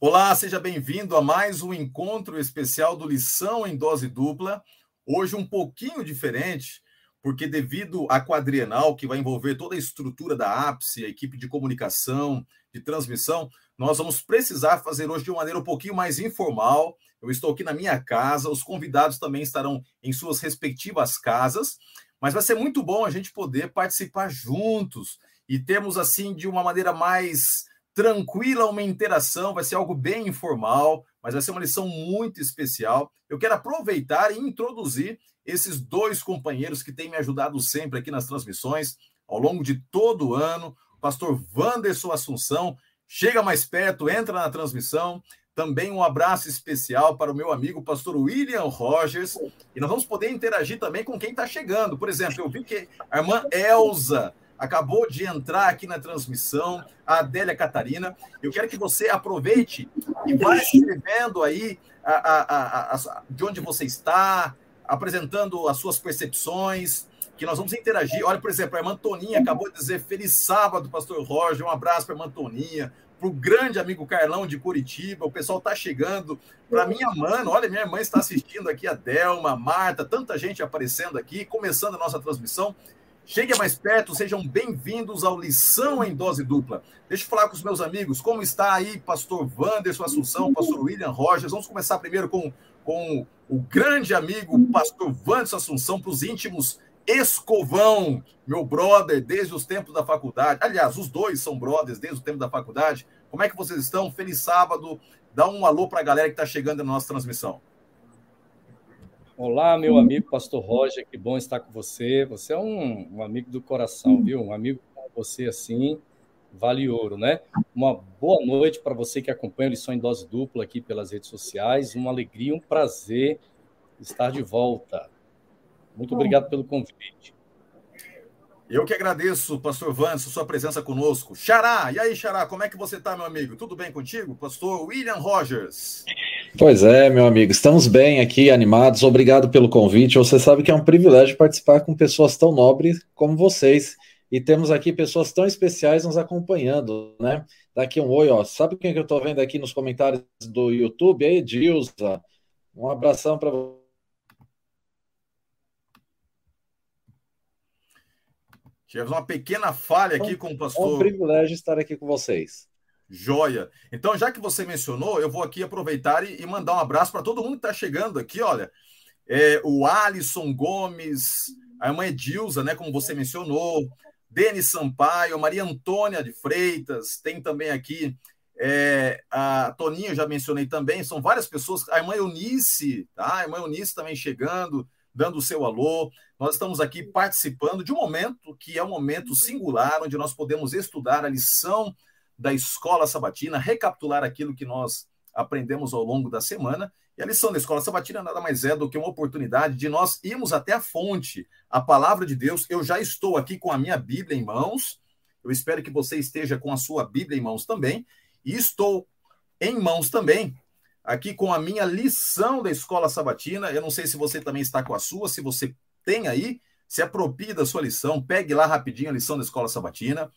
Olá, seja bem-vindo a mais um encontro especial do Lição em Dose Dupla. Hoje um pouquinho diferente, porque devido à quadrienal que vai envolver toda a estrutura da ápice, a equipe de comunicação, de transmissão, nós vamos precisar fazer hoje de uma maneira um pouquinho mais informal. Eu estou aqui na minha casa, os convidados também estarão em suas respectivas casas, mas vai ser muito bom a gente poder participar juntos e termos assim de uma maneira mais tranquila, uma interação, vai ser algo bem informal, mas vai ser uma lição muito especial. Eu quero aproveitar e introduzir esses dois companheiros que têm me ajudado sempre aqui nas transmissões ao longo de todo o ano. O pastor Wanderson Assunção, chega mais perto, entra na transmissão. Também um abraço especial para o meu amigo pastor William Rogers. E nós vamos poder interagir também com quem está chegando. Por exemplo, eu vi que a irmã Elza acabou de entrar aqui na transmissão, a Adélia Catarina. Eu quero que você aproveite e vá escrevendo aí a, a, a, de onde você está, apresentando as suas percepções, que nós vamos interagir. Olha, por exemplo, a irmã Toninha acabou de dizer feliz sábado, pastor Roger. Um abraço para a irmã Toninha, para o grande amigo Carlão de Curitiba. O pessoal está chegando. Para minha mãe, olha, minha irmã está assistindo aqui, a Delma, a Marta, tanta gente aparecendo aqui, começando a nossa transmissão. Chegue mais perto, sejam bem-vindos ao Lição em Dose Dupla. Deixa eu falar com os meus amigos, como está aí pastor Wanderson Assunção, pastor William Rogers. Vamos começar primeiro com, com o grande amigo pastor Wanderson Assunção, para os íntimos Escovão, meu brother, desde os tempos da faculdade. Aliás, os dois são brothers desde o tempo da faculdade. Como é que vocês estão? Feliz sábado. Dá um alô para a galera que está chegando na nossa transmissão. Olá, meu amigo Pastor Roger, que bom estar com você. Você é um, um amigo do coração, viu? Um amigo como você, assim, vale ouro, né? Uma boa noite para você que acompanha a lição em dose dupla aqui pelas redes sociais. Uma alegria, um prazer estar de volta. Muito obrigado pelo convite. Eu que agradeço, pastor Vanso, sua presença conosco. Xará, e aí, Xará, como é que você está, meu amigo? Tudo bem contigo? Pastor William Rogers. Pois é, meu amigo, estamos bem aqui, animados. Obrigado pelo convite. Você sabe que é um privilégio participar com pessoas tão nobres como vocês. E temos aqui pessoas tão especiais nos acompanhando, né? Daqui um oi, ó. Sabe quem que eu estou vendo aqui nos comentários do YouTube? Aí, Edilza. Um abração para você Tivemos uma pequena falha aqui com o pastor. É um privilégio estar aqui com vocês. Joia. Então, já que você mencionou, eu vou aqui aproveitar e, mandar um abraço para todo mundo que está chegando aqui. Olha, é, o Alisson Gomes, a irmã Edilza, né, como você mencionou, Denis Sampaio, Maria Antônia de Freitas, tem também aqui é, a Toninha, já mencionei também, são várias pessoas, a irmã Eunice, tá? A irmã Eunice também chegando, dando o seu alô. Nós estamos aqui participando de um momento que é um momento singular, onde nós podemos estudar a lição da escola sabatina, recapitular aquilo que nós aprendemos ao longo da semana. E a lição da escola sabatina nada mais é do que uma oportunidade de nós irmos até a fonte, a palavra de Deus. Eu já estou aqui com a minha Bíblia em mãos. Eu espero que você esteja com a sua Bíblia em mãos também. E estou em mãos também aqui com a minha lição da escola sabatina. Eu não sei se você também está com a sua, se você tem aí, se aproprie da sua lição, pegue lá rapidinho a lição da escola sabatina.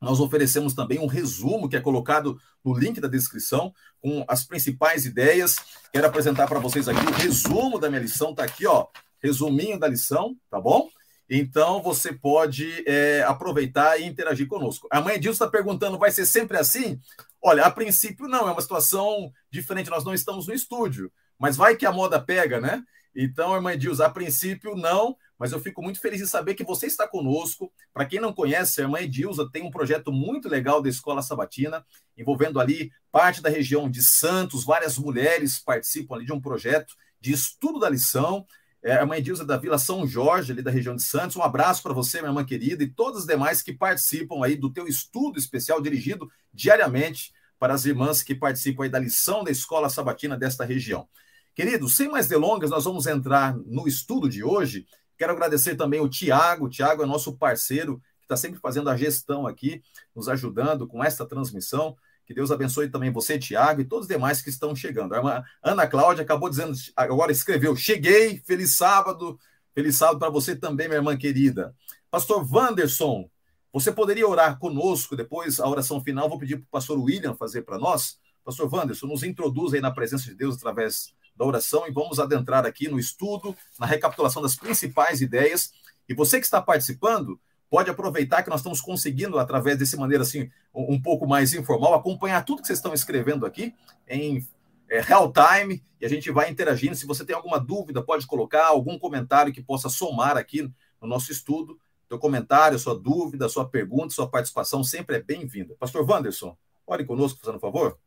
Nós oferecemos também um resumo que é colocado no link da descrição com as principais ideias. Quero apresentar para vocês aqui o resumo da minha lição, tá aqui, ó, resuminho da lição, tá bom? Então você pode é, aproveitar e interagir conosco. A mãe Dilson está perguntando: vai ser sempre assim? Olha, a princípio não, é uma situação diferente. Nós não estamos no estúdio, mas vai que a moda pega, né? Então, irmã Edilza, a princípio não, mas eu fico muito feliz em saber que você está conosco. Para quem não conhece, a irmã Edilza tem um projeto muito legal da Escola Sabatina, envolvendo ali parte da região de Santos, várias mulheres participam ali de um projeto de estudo da lição. É, a irmã Edilza da Vila São Jorge, ali da região de Santos. Um abraço para você, minha irmã querida, e todos os demais que participam aí do teu estudo especial dirigido diariamente para as irmãs que participam aí da lição da Escola Sabatina desta região. Queridos, sem mais delongas, nós vamos entrar no estudo de hoje. Quero agradecer também o Tiago. O Tiago é nosso parceiro, que está sempre fazendo a gestão aqui, nos ajudando com esta transmissão. Que Deus abençoe também você, Tiago, e todos os demais que estão chegando. A irmã Ana Cláudia acabou dizendo, agora escreveu: Cheguei, feliz sábado, feliz sábado para você também, minha irmã querida. Pastor Wanderson, você poderia orar conosco depois, a oração final, vou pedir para o pastor William fazer para nós. Pastor Wanderson, nos introduz aí na presença de Deus através da oração e vamos adentrar aqui no estudo, na recapitulação das principais ideias. E você que está participando, pode aproveitar que nós estamos conseguindo, através desse maneira assim, um, pouco mais informal, acompanhar tudo que vocês estão escrevendo aqui em é, real time e a gente vai interagindo. Se você tem alguma dúvida, pode colocar algum comentário que possa somar aqui no nosso estudo. Seu comentário, sua dúvida, sua pergunta, sua participação sempre é bem-vinda. Pastor Wanderson, ore conosco, fazendo favor.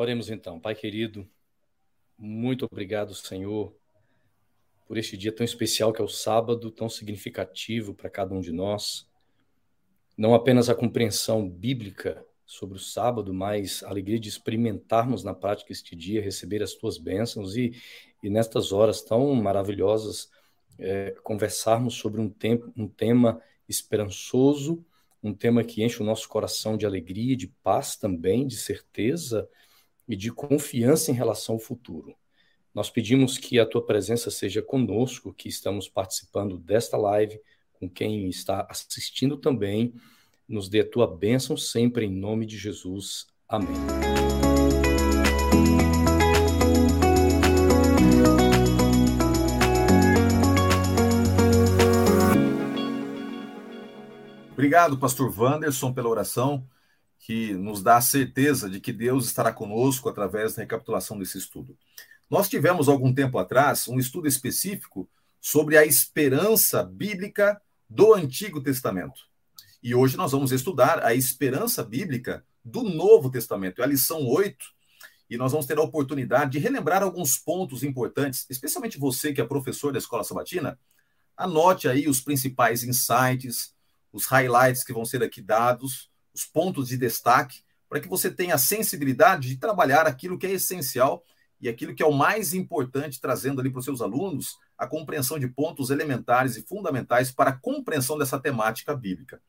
Oremos então, Pai querido, muito obrigado, Senhor, por este dia tão especial que é o sábado, tão significativo para cada um de nós. Não apenas a compreensão bíblica sobre o sábado, mas a alegria de experimentarmos na prática este dia, receber as tuas bênçãos e, e nestas horas tão maravilhosas, é, conversarmos sobre um, tempo, um tema esperançoso, um tema que enche o nosso coração de alegria, de paz também, de certeza e de confiança em relação ao futuro. Nós pedimos que a tua presença seja conosco, que estamos participando desta live, com quem está assistindo também nos dê a tua bênção sempre em nome de Jesus. Amém. Obrigado, pastor Wanderson, pela oração que nos dá a certeza de que Deus estará conosco através da recapitulação desse estudo. Nós tivemos algum tempo atrás um estudo específico sobre a esperança bíblica do Antigo Testamento. E hoje nós vamos estudar a esperança bíblica do Novo Testamento, é a lição 8. E nós vamos ter a oportunidade de relembrar alguns pontos importantes, especialmente você que é professor da Escola Sabatina. Anote aí os principais insights, os highlights que vão ser aqui dados, os pontos de destaque, para que você tenha a sensibilidade de trabalhar aquilo que é essencial e aquilo que é o mais importante, trazendo ali para os seus alunos a compreensão de pontos elementares e fundamentais para a compreensão dessa temática bíblica.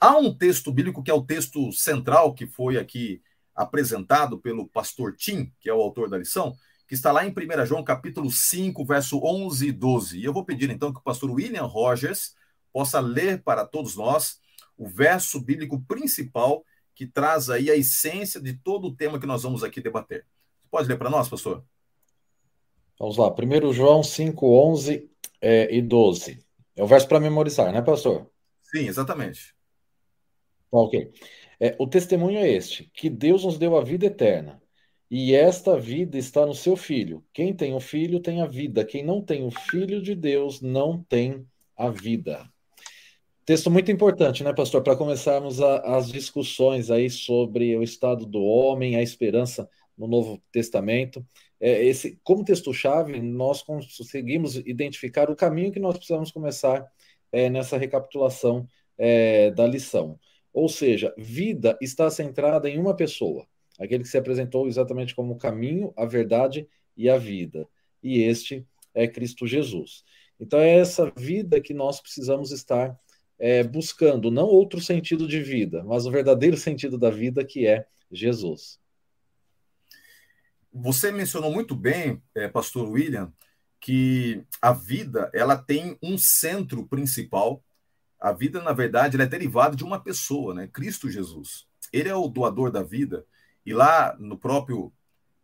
Há um texto bíblico que é o texto central, que foi aqui apresentado pelo pastor Tim, que é o autor da lição, que está lá em 1 João capítulo 5, verso 11 e 12. E eu vou pedir então que o pastor William Rogers possa ler para todos nós o verso bíblico principal que traz aí a essência de todo o tema que nós vamos aqui debater. Você pode ler para nós, pastor? Vamos lá, 1 João 5, 11 é, e 12. É o verso para memorizar, né, pastor? Sim, exatamente. Ok. É, o testemunho é este: que Deus nos deu a vida eterna. E esta vida está no seu Filho. Quem tem o Filho tem a vida. Quem não tem o Filho de Deus não tem a vida. Texto muito importante, né, pastor? Para começarmos a, as discussões aí sobre o estado do homem, a esperança no Novo Testamento. É, esse, como texto-chave, nós conseguimos identificar o caminho que nós precisamos começar é, nessa recapitulação é, da lição. Ou seja, vida está centrada em uma pessoa, aquele que se apresentou exatamente como o caminho, a verdade e a vida. E este é Cristo Jesus. Então é essa vida que nós precisamos estar é, buscando, não outro sentido de vida, mas o verdadeiro sentido da vida que é Jesus. Você mencionou muito bem, é, Pastor William, que a vida ela tem um centro principal a vida, na verdade, é derivada de uma pessoa, né? Cristo Jesus. Ele é o doador da vida. E lá no próprio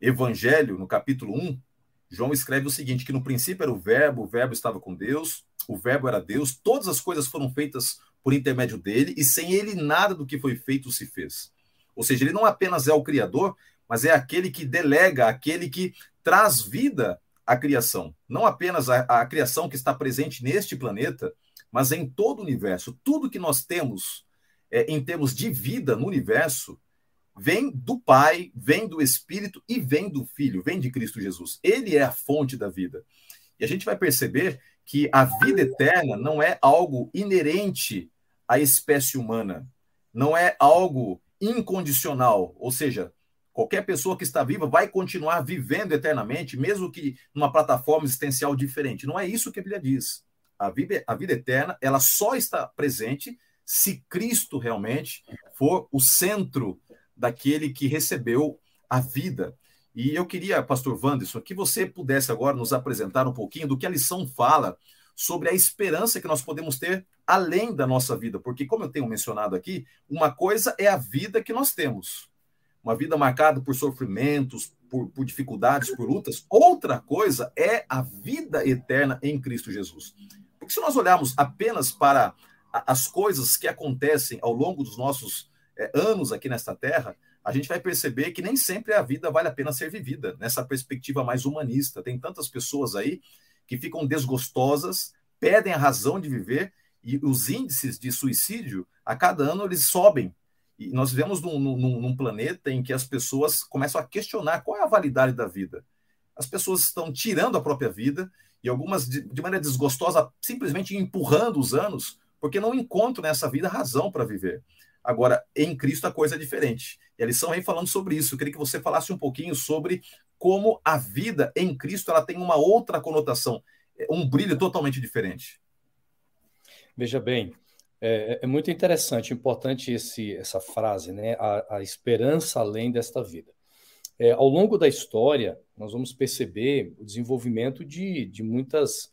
Evangelho, no capítulo 1, João escreve o seguinte: que no princípio era o Verbo, o Verbo estava com Deus, o Verbo era Deus, todas as coisas foram feitas por intermédio dele, e sem ele nada do que foi feito se fez. Ou seja, ele não apenas é o Criador, mas é aquele que delega, aquele que traz vida à criação. Não apenas a, a criação que está presente neste planeta, mas em todo o universo. Tudo que nós temos é, em termos de vida no universo vem do Pai, vem do Espírito e vem do Filho, vem de Cristo Jesus. Ele é a fonte da vida. E a gente vai perceber que a vida eterna não é algo inerente à espécie humana, não é algo incondicional, ou seja, qualquer pessoa que está viva vai continuar vivendo eternamente, mesmo que numa plataforma existencial diferente. Não é isso que a Bíblia diz a vida, a vida eterna, ela só está presente se Cristo realmente for o centro daquele que recebeu a vida. E eu queria, pastor Wanderson, que você pudesse agora nos apresentar um pouquinho do que a lição fala sobre a esperança que nós podemos ter além da nossa vida, porque como eu tenho mencionado aqui, uma coisa é a vida que nós temos, uma vida marcada por sofrimentos, por, por dificuldades, por lutas. Outra coisa é a vida eterna em Cristo Jesus. Porque se nós olharmos apenas para as coisas que acontecem ao longo dos nossos é, anos aqui nesta terra, a gente vai perceber que nem sempre a vida vale a pena ser vivida, nessa perspectiva mais humanista. Tem tantas pessoas aí que ficam desgostosas, perdem a razão de viver e os índices de suicídio, a cada ano, eles sobem e nós vivemos num, num, num, planeta em que as pessoas começam a questionar qual é a validade da vida. As pessoas estão tirando a própria vida e algumas, de, de maneira desgostosa, simplesmente empurrando os anos, porque não encontram nessa vida razão para viver. Agora, em Cristo a coisa é diferente. E a lição vem falando sobre isso. Eu queria que você falasse um pouquinho sobre como a vida em Cristo ela tem uma outra conotação, um brilho totalmente diferente. Veja bem, é, é, muito interessante, importante esse, essa frase, né? A, a esperança além desta vida. É, ao longo da história, nós vamos perceber o desenvolvimento de, de muitas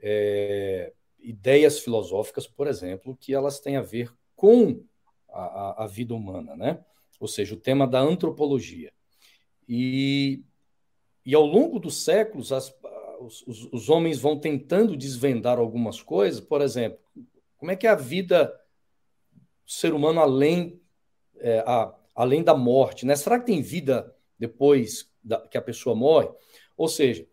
é, ideias filosóficas, por exemplo, que elas têm a ver com a, a, vida humana, né? Ou seja, o tema da antropologia. E, e ao longo dos séculos, as, os, os homens vão tentando desvendar algumas coisas, por exemplo, como é que é a vida do ser humano além, é, a, além da morte? Né? Será que tem vida depois da, que a pessoa morre? Ou seja,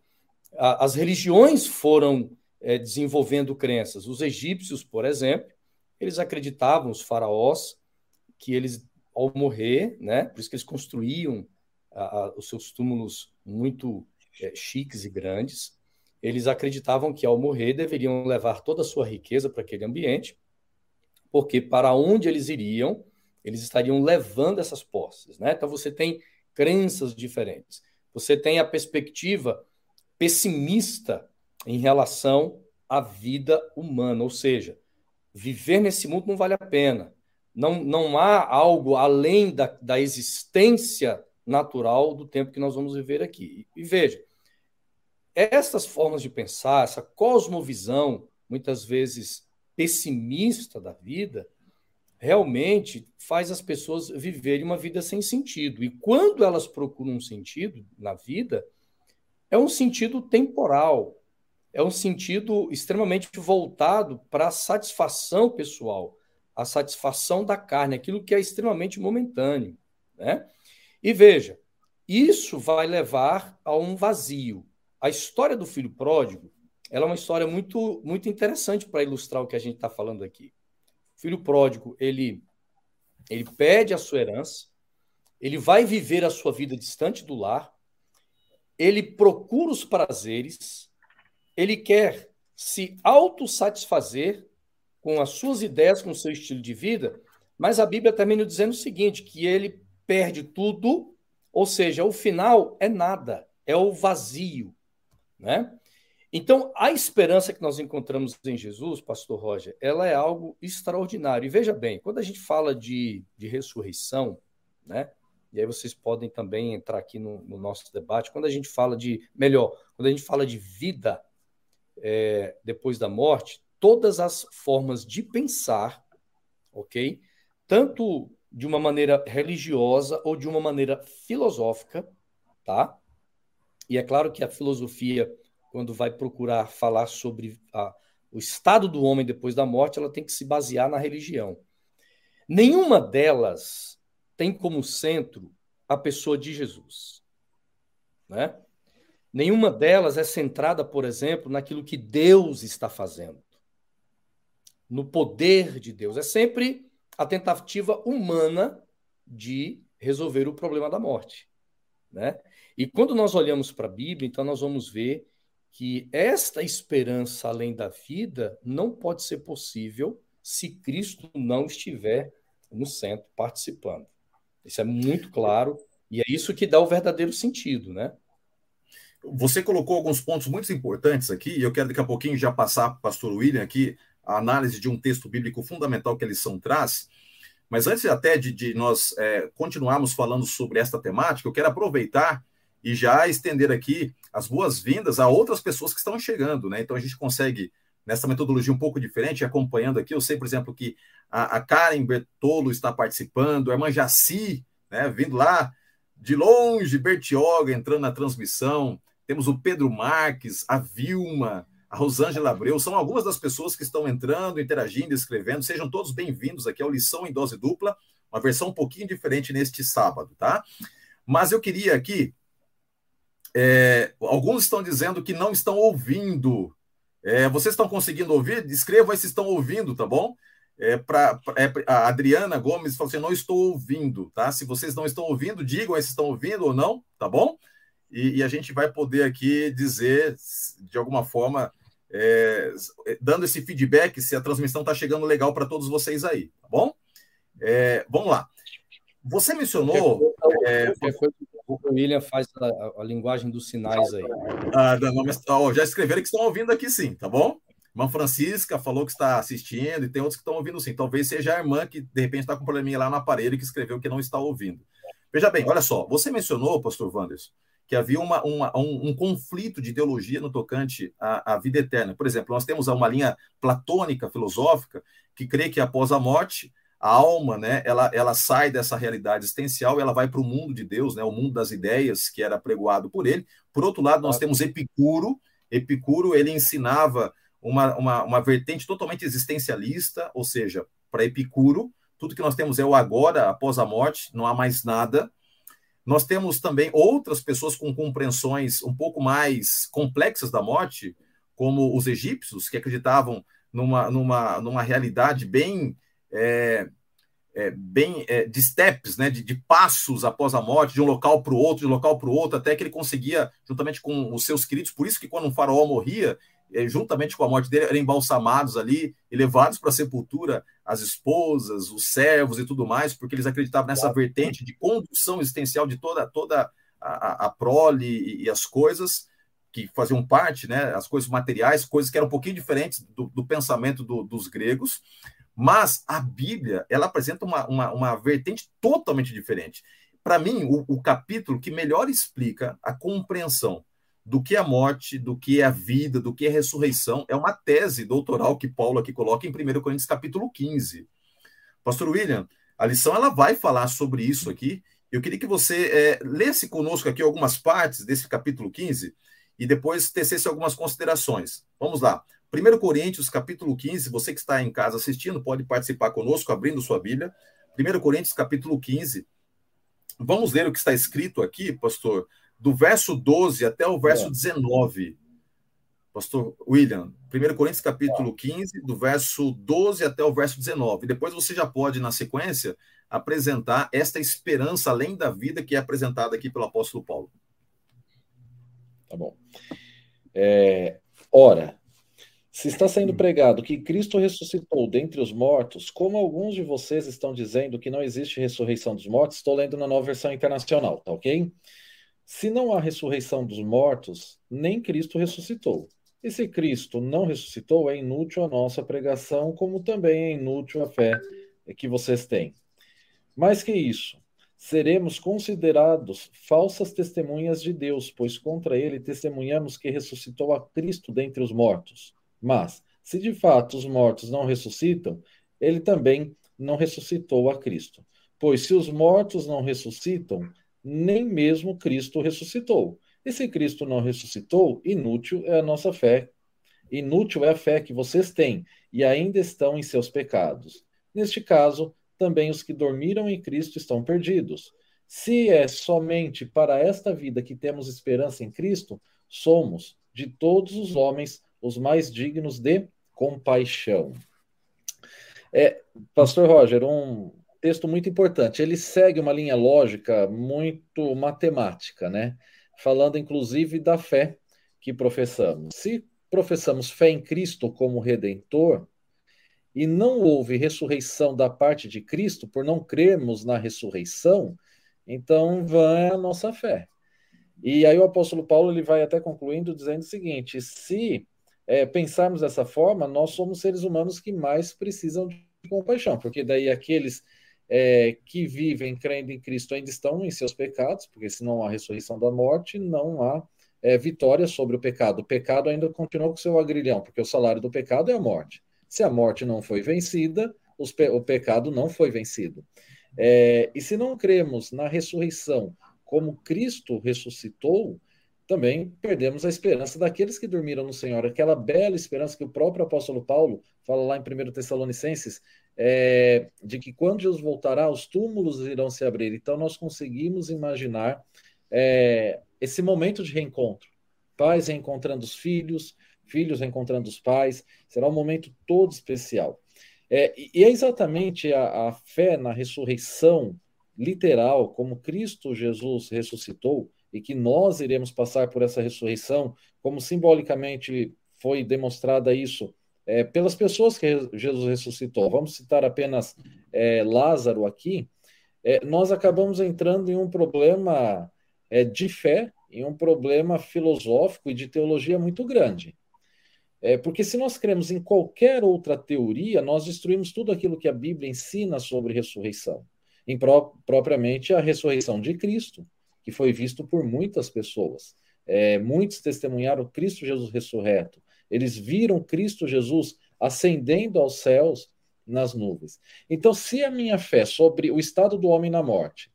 a, as religiões foram é, desenvolvendo crenças. Os egípcios, por exemplo, eles acreditavam, os faraós, que eles, ao morrer, né, por isso que eles construíam a, os seus túmulos muito é, chiques e grandes, eles acreditavam que ao morrer deveriam levar toda a sua riqueza para aquele ambiente, porque para onde eles iriam, eles estariam levando essas posses. Né? Então você tem crenças diferentes. Você tem a perspectiva pessimista em relação à vida humana, ou seja, viver nesse mundo não vale a pena. Não, não há algo além da, da existência natural do tempo que nós vamos viver aqui. E, e veja, essas formas de pensar, essa cosmovisão, muitas vezes pessimista da vida, realmente faz as pessoas viverem uma vida sem sentido. E quando elas procuram um sentido na vida, é um sentido temporal, é um sentido extremamente voltado para a satisfação pessoal, a satisfação da carne, aquilo que é extremamente momentâneo. Né? E veja, isso vai levar a um vazio a história do filho pródigo ela é uma história muito, muito interessante para ilustrar o que a gente está falando aqui. O filho pródigo, ele, ele pede a sua herança, ele vai viver a sua vida distante do lar, ele procura os prazeres, ele quer se autossatisfazer com as suas ideias, com o seu estilo de vida, mas a Bíblia nos dizendo o seguinte, que ele perde tudo, ou seja, o final é nada, é o vazio. Né? Então, a esperança que nós encontramos em Jesus, Pastor Roger, ela é algo extraordinário. E veja bem, quando a gente fala de, de ressurreição, né? E aí vocês podem também entrar aqui no, no nosso debate. Quando a gente fala de, melhor, quando a gente fala de vida é, depois da morte, todas as formas de pensar, ok? Tanto de uma maneira religiosa ou de uma maneira filosófica, tá? E é claro que a filosofia, quando vai procurar falar sobre a, o estado do homem depois da morte, ela tem que se basear na religião. Nenhuma delas tem como centro a pessoa de Jesus. Né? Nenhuma delas é centrada, por exemplo, naquilo que Deus está fazendo, no poder de Deus. É sempre a tentativa humana de resolver o problema da morte. Né? E quando nós olhamos para a Bíblia, então nós vamos ver que esta esperança além da vida não pode ser possível se Cristo não estiver no centro participando. Isso é muito claro e é isso que dá o verdadeiro sentido, né? Você colocou alguns pontos muito importantes aqui, e eu quero daqui a pouquinho já passar para o pastor William aqui a análise de um texto bíblico fundamental que a lição traz. Mas antes até de, de nós é, continuarmos falando sobre esta temática, eu quero aproveitar e já estender aqui as boas-vindas a outras pessoas que estão chegando, né? Então a gente consegue, nessa metodologia um pouco diferente, acompanhando aqui. Eu sei, por exemplo, que a, a Karen Bertolo está participando, a irmã Jaci, né, vindo lá de longe, Bertioga entrando na transmissão. Temos o Pedro Marques, a Vilma, Rosângela Abreu. São algumas das pessoas que estão entrando, interagindo, escrevendo. Sejam todos bem-vindos aqui ao Lição em Dose Dupla, uma versão um pouquinho diferente neste sábado, tá? Mas eu queria aqui. É, alguns estão dizendo que não estão ouvindo. É, vocês estão conseguindo ouvir? Escrevam aí se estão ouvindo, tá bom? É, pra, é, a Adriana Gomes falou assim: não estou ouvindo, tá? Se vocês não estão ouvindo, digam aí se estão ouvindo ou não, tá bom? E, e a gente vai poder aqui dizer, de alguma forma, é, dando esse feedback se a transmissão está chegando legal para todos vocês aí, tá bom? É, vamos lá. Você mencionou. É, o William faz a, a, linguagem dos sinais aí. Ah, não, mas, ó, já escreveram que estão ouvindo aqui sim, tá bom? Irmã Francisca falou que está assistindo e tem outros que estão ouvindo sim. Talvez seja a irmã que de repente está com um probleminha lá no aparelho que escreveu que não está ouvindo. Veja bem, olha só, você mencionou, pastor Wanderson, que havia uma, uma, um, um, conflito de ideologia no tocante à, à, vida eterna. Por exemplo, nós temos uma linha platônica, filosófica, que crê que após a morte, a alma, né, ela, ela sai dessa realidade existencial e ela vai para o mundo de Deus, né, o mundo das ideias, que era pregoado por ele. Por outro lado, nós temos Epicuro. Epicuro, ele ensinava uma, uma, uma vertente totalmente existencialista, ou seja, para Epicuro, tudo que nós temos é o agora, após a morte, não há mais nada. Nós temos também outras pessoas com compreensões um pouco mais complexas da morte, como os egípcios, que acreditavam numa, numa, numa realidade bem, é, é, bem é, de steps, né, de, de, passos após a morte, de um local para o outro, de um local para o outro, até que ele conseguia, juntamente com os seus queridos, por isso que quando um faraó morria, juntamente com a morte dele, eram embalsamados ali e levados para a sepultura as esposas, os servos e tudo mais, porque eles acreditavam nessa vertente de condução existencial de toda, toda a, a, prole e, e, as coisas que faziam parte, né, as coisas materiais, coisas que eram um pouquinho diferentes do, do pensamento do, dos gregos, mas a Bíblia, ela apresenta uma, uma, uma vertente totalmente diferente. Para mim, o, o capítulo que melhor explica a compreensão do que a morte, do que é a vida, do que é a ressurreição. É uma tese doutoral que Paulo aqui coloca em 1 Coríntios capítulo 15. Pastor William, a lição ela vai falar sobre isso aqui. Eu queria que você é, lesse conosco aqui algumas partes desse capítulo 15 e depois tecesse algumas considerações. Vamos lá. 1 Coríntios capítulo 15, você que está em casa assistindo, pode participar conosco, abrindo sua Bíblia. 1 Coríntios capítulo 15. Vamos ler o que está escrito aqui, pastor, do verso 12 até o verso é. 19. Pastor William, 1 Coríntios capítulo 15, do verso 12 até o verso 19. Depois você já pode, na sequência, apresentar esta esperança além da vida que é apresentada aqui pelo apóstolo Paulo. Tá bom. É, ora, se está sendo pregado que Cristo ressuscitou dentre os mortos, como alguns de vocês estão dizendo que não existe ressurreição dos mortos, estou lendo na nova versão internacional, tá ok? Se não há ressurreição dos mortos, nem Cristo ressuscitou. E se Cristo não ressuscitou, é inútil a nossa pregação, como também é inútil a fé que vocês têm. Mais que isso, seremos considerados falsas testemunhas de Deus, pois contra ele testemunhamos que ressuscitou a Cristo dentre os mortos. Mas, se de fato os mortos não ressuscitam, ele também não ressuscitou a Cristo. Pois se os mortos não ressuscitam, nem mesmo Cristo ressuscitou. E se Cristo não ressuscitou, inútil é a nossa fé. Inútil é a fé que vocês têm e ainda estão em seus pecados. Neste caso, também os que dormiram em Cristo estão perdidos. Se é somente para esta vida que temos esperança em Cristo, somos, de todos os homens, os mais dignos de compaixão. É, Pastor Roger, um, texto muito importante. Ele segue uma linha lógica muito matemática, né? Falando inclusive da fé que professamos. Se professamos fé em Cristo como redentor e não houve ressurreição da parte de Cristo por não crermos na ressurreição, então vã a nossa fé. E aí o apóstolo Paulo ele vai até concluindo dizendo o seguinte: se é, pensarmos dessa forma, nós somos seres humanos que mais precisam de compaixão, porque daí aqueles é, que vivem crendo em Cristo ainda estão em seus pecados, porque se não há ressurreição da morte, não há é, vitória sobre o pecado. O pecado ainda continua com seu agrilhão, porque o salário do pecado é a morte. Se a morte não foi vencida, pe o pecado não foi vencido. É, e se não cremos na ressurreição como Cristo ressuscitou, também perdemos a esperança daqueles que dormiram no Senhor, aquela bela esperança que o próprio apóstolo Paulo fala lá em 1 Tessalonicenses, é, de que quando Jesus voltará, os túmulos irão se abrir. Então, nós conseguimos imaginar é, esse momento de reencontro. Pais reencontrando os filhos, filhos reencontrando os pais, será um momento todo especial. É, e é exatamente a, a fé na ressurreição literal, como Cristo Jesus ressuscitou, e que nós iremos passar por essa ressurreição, como simbolicamente foi demonstrada isso é, pelas pessoas que Jesus ressuscitou. Vamos citar apenas é, Lázaro aqui. É, nós acabamos entrando em um problema é, de fé, em um problema filosófico e de teologia muito grande. É, porque se nós cremos em qualquer outra teoria, nós destruímos tudo aquilo que a Bíblia ensina sobre ressurreição, em pró propriamente a ressurreição de Cristo, que foi visto por muitas pessoas. É, muitos testemunharam Cristo Jesus ressurreto. Eles viram Cristo Jesus ascendendo aos céus nas nuvens. Então, se a minha fé sobre o estado do homem na morte,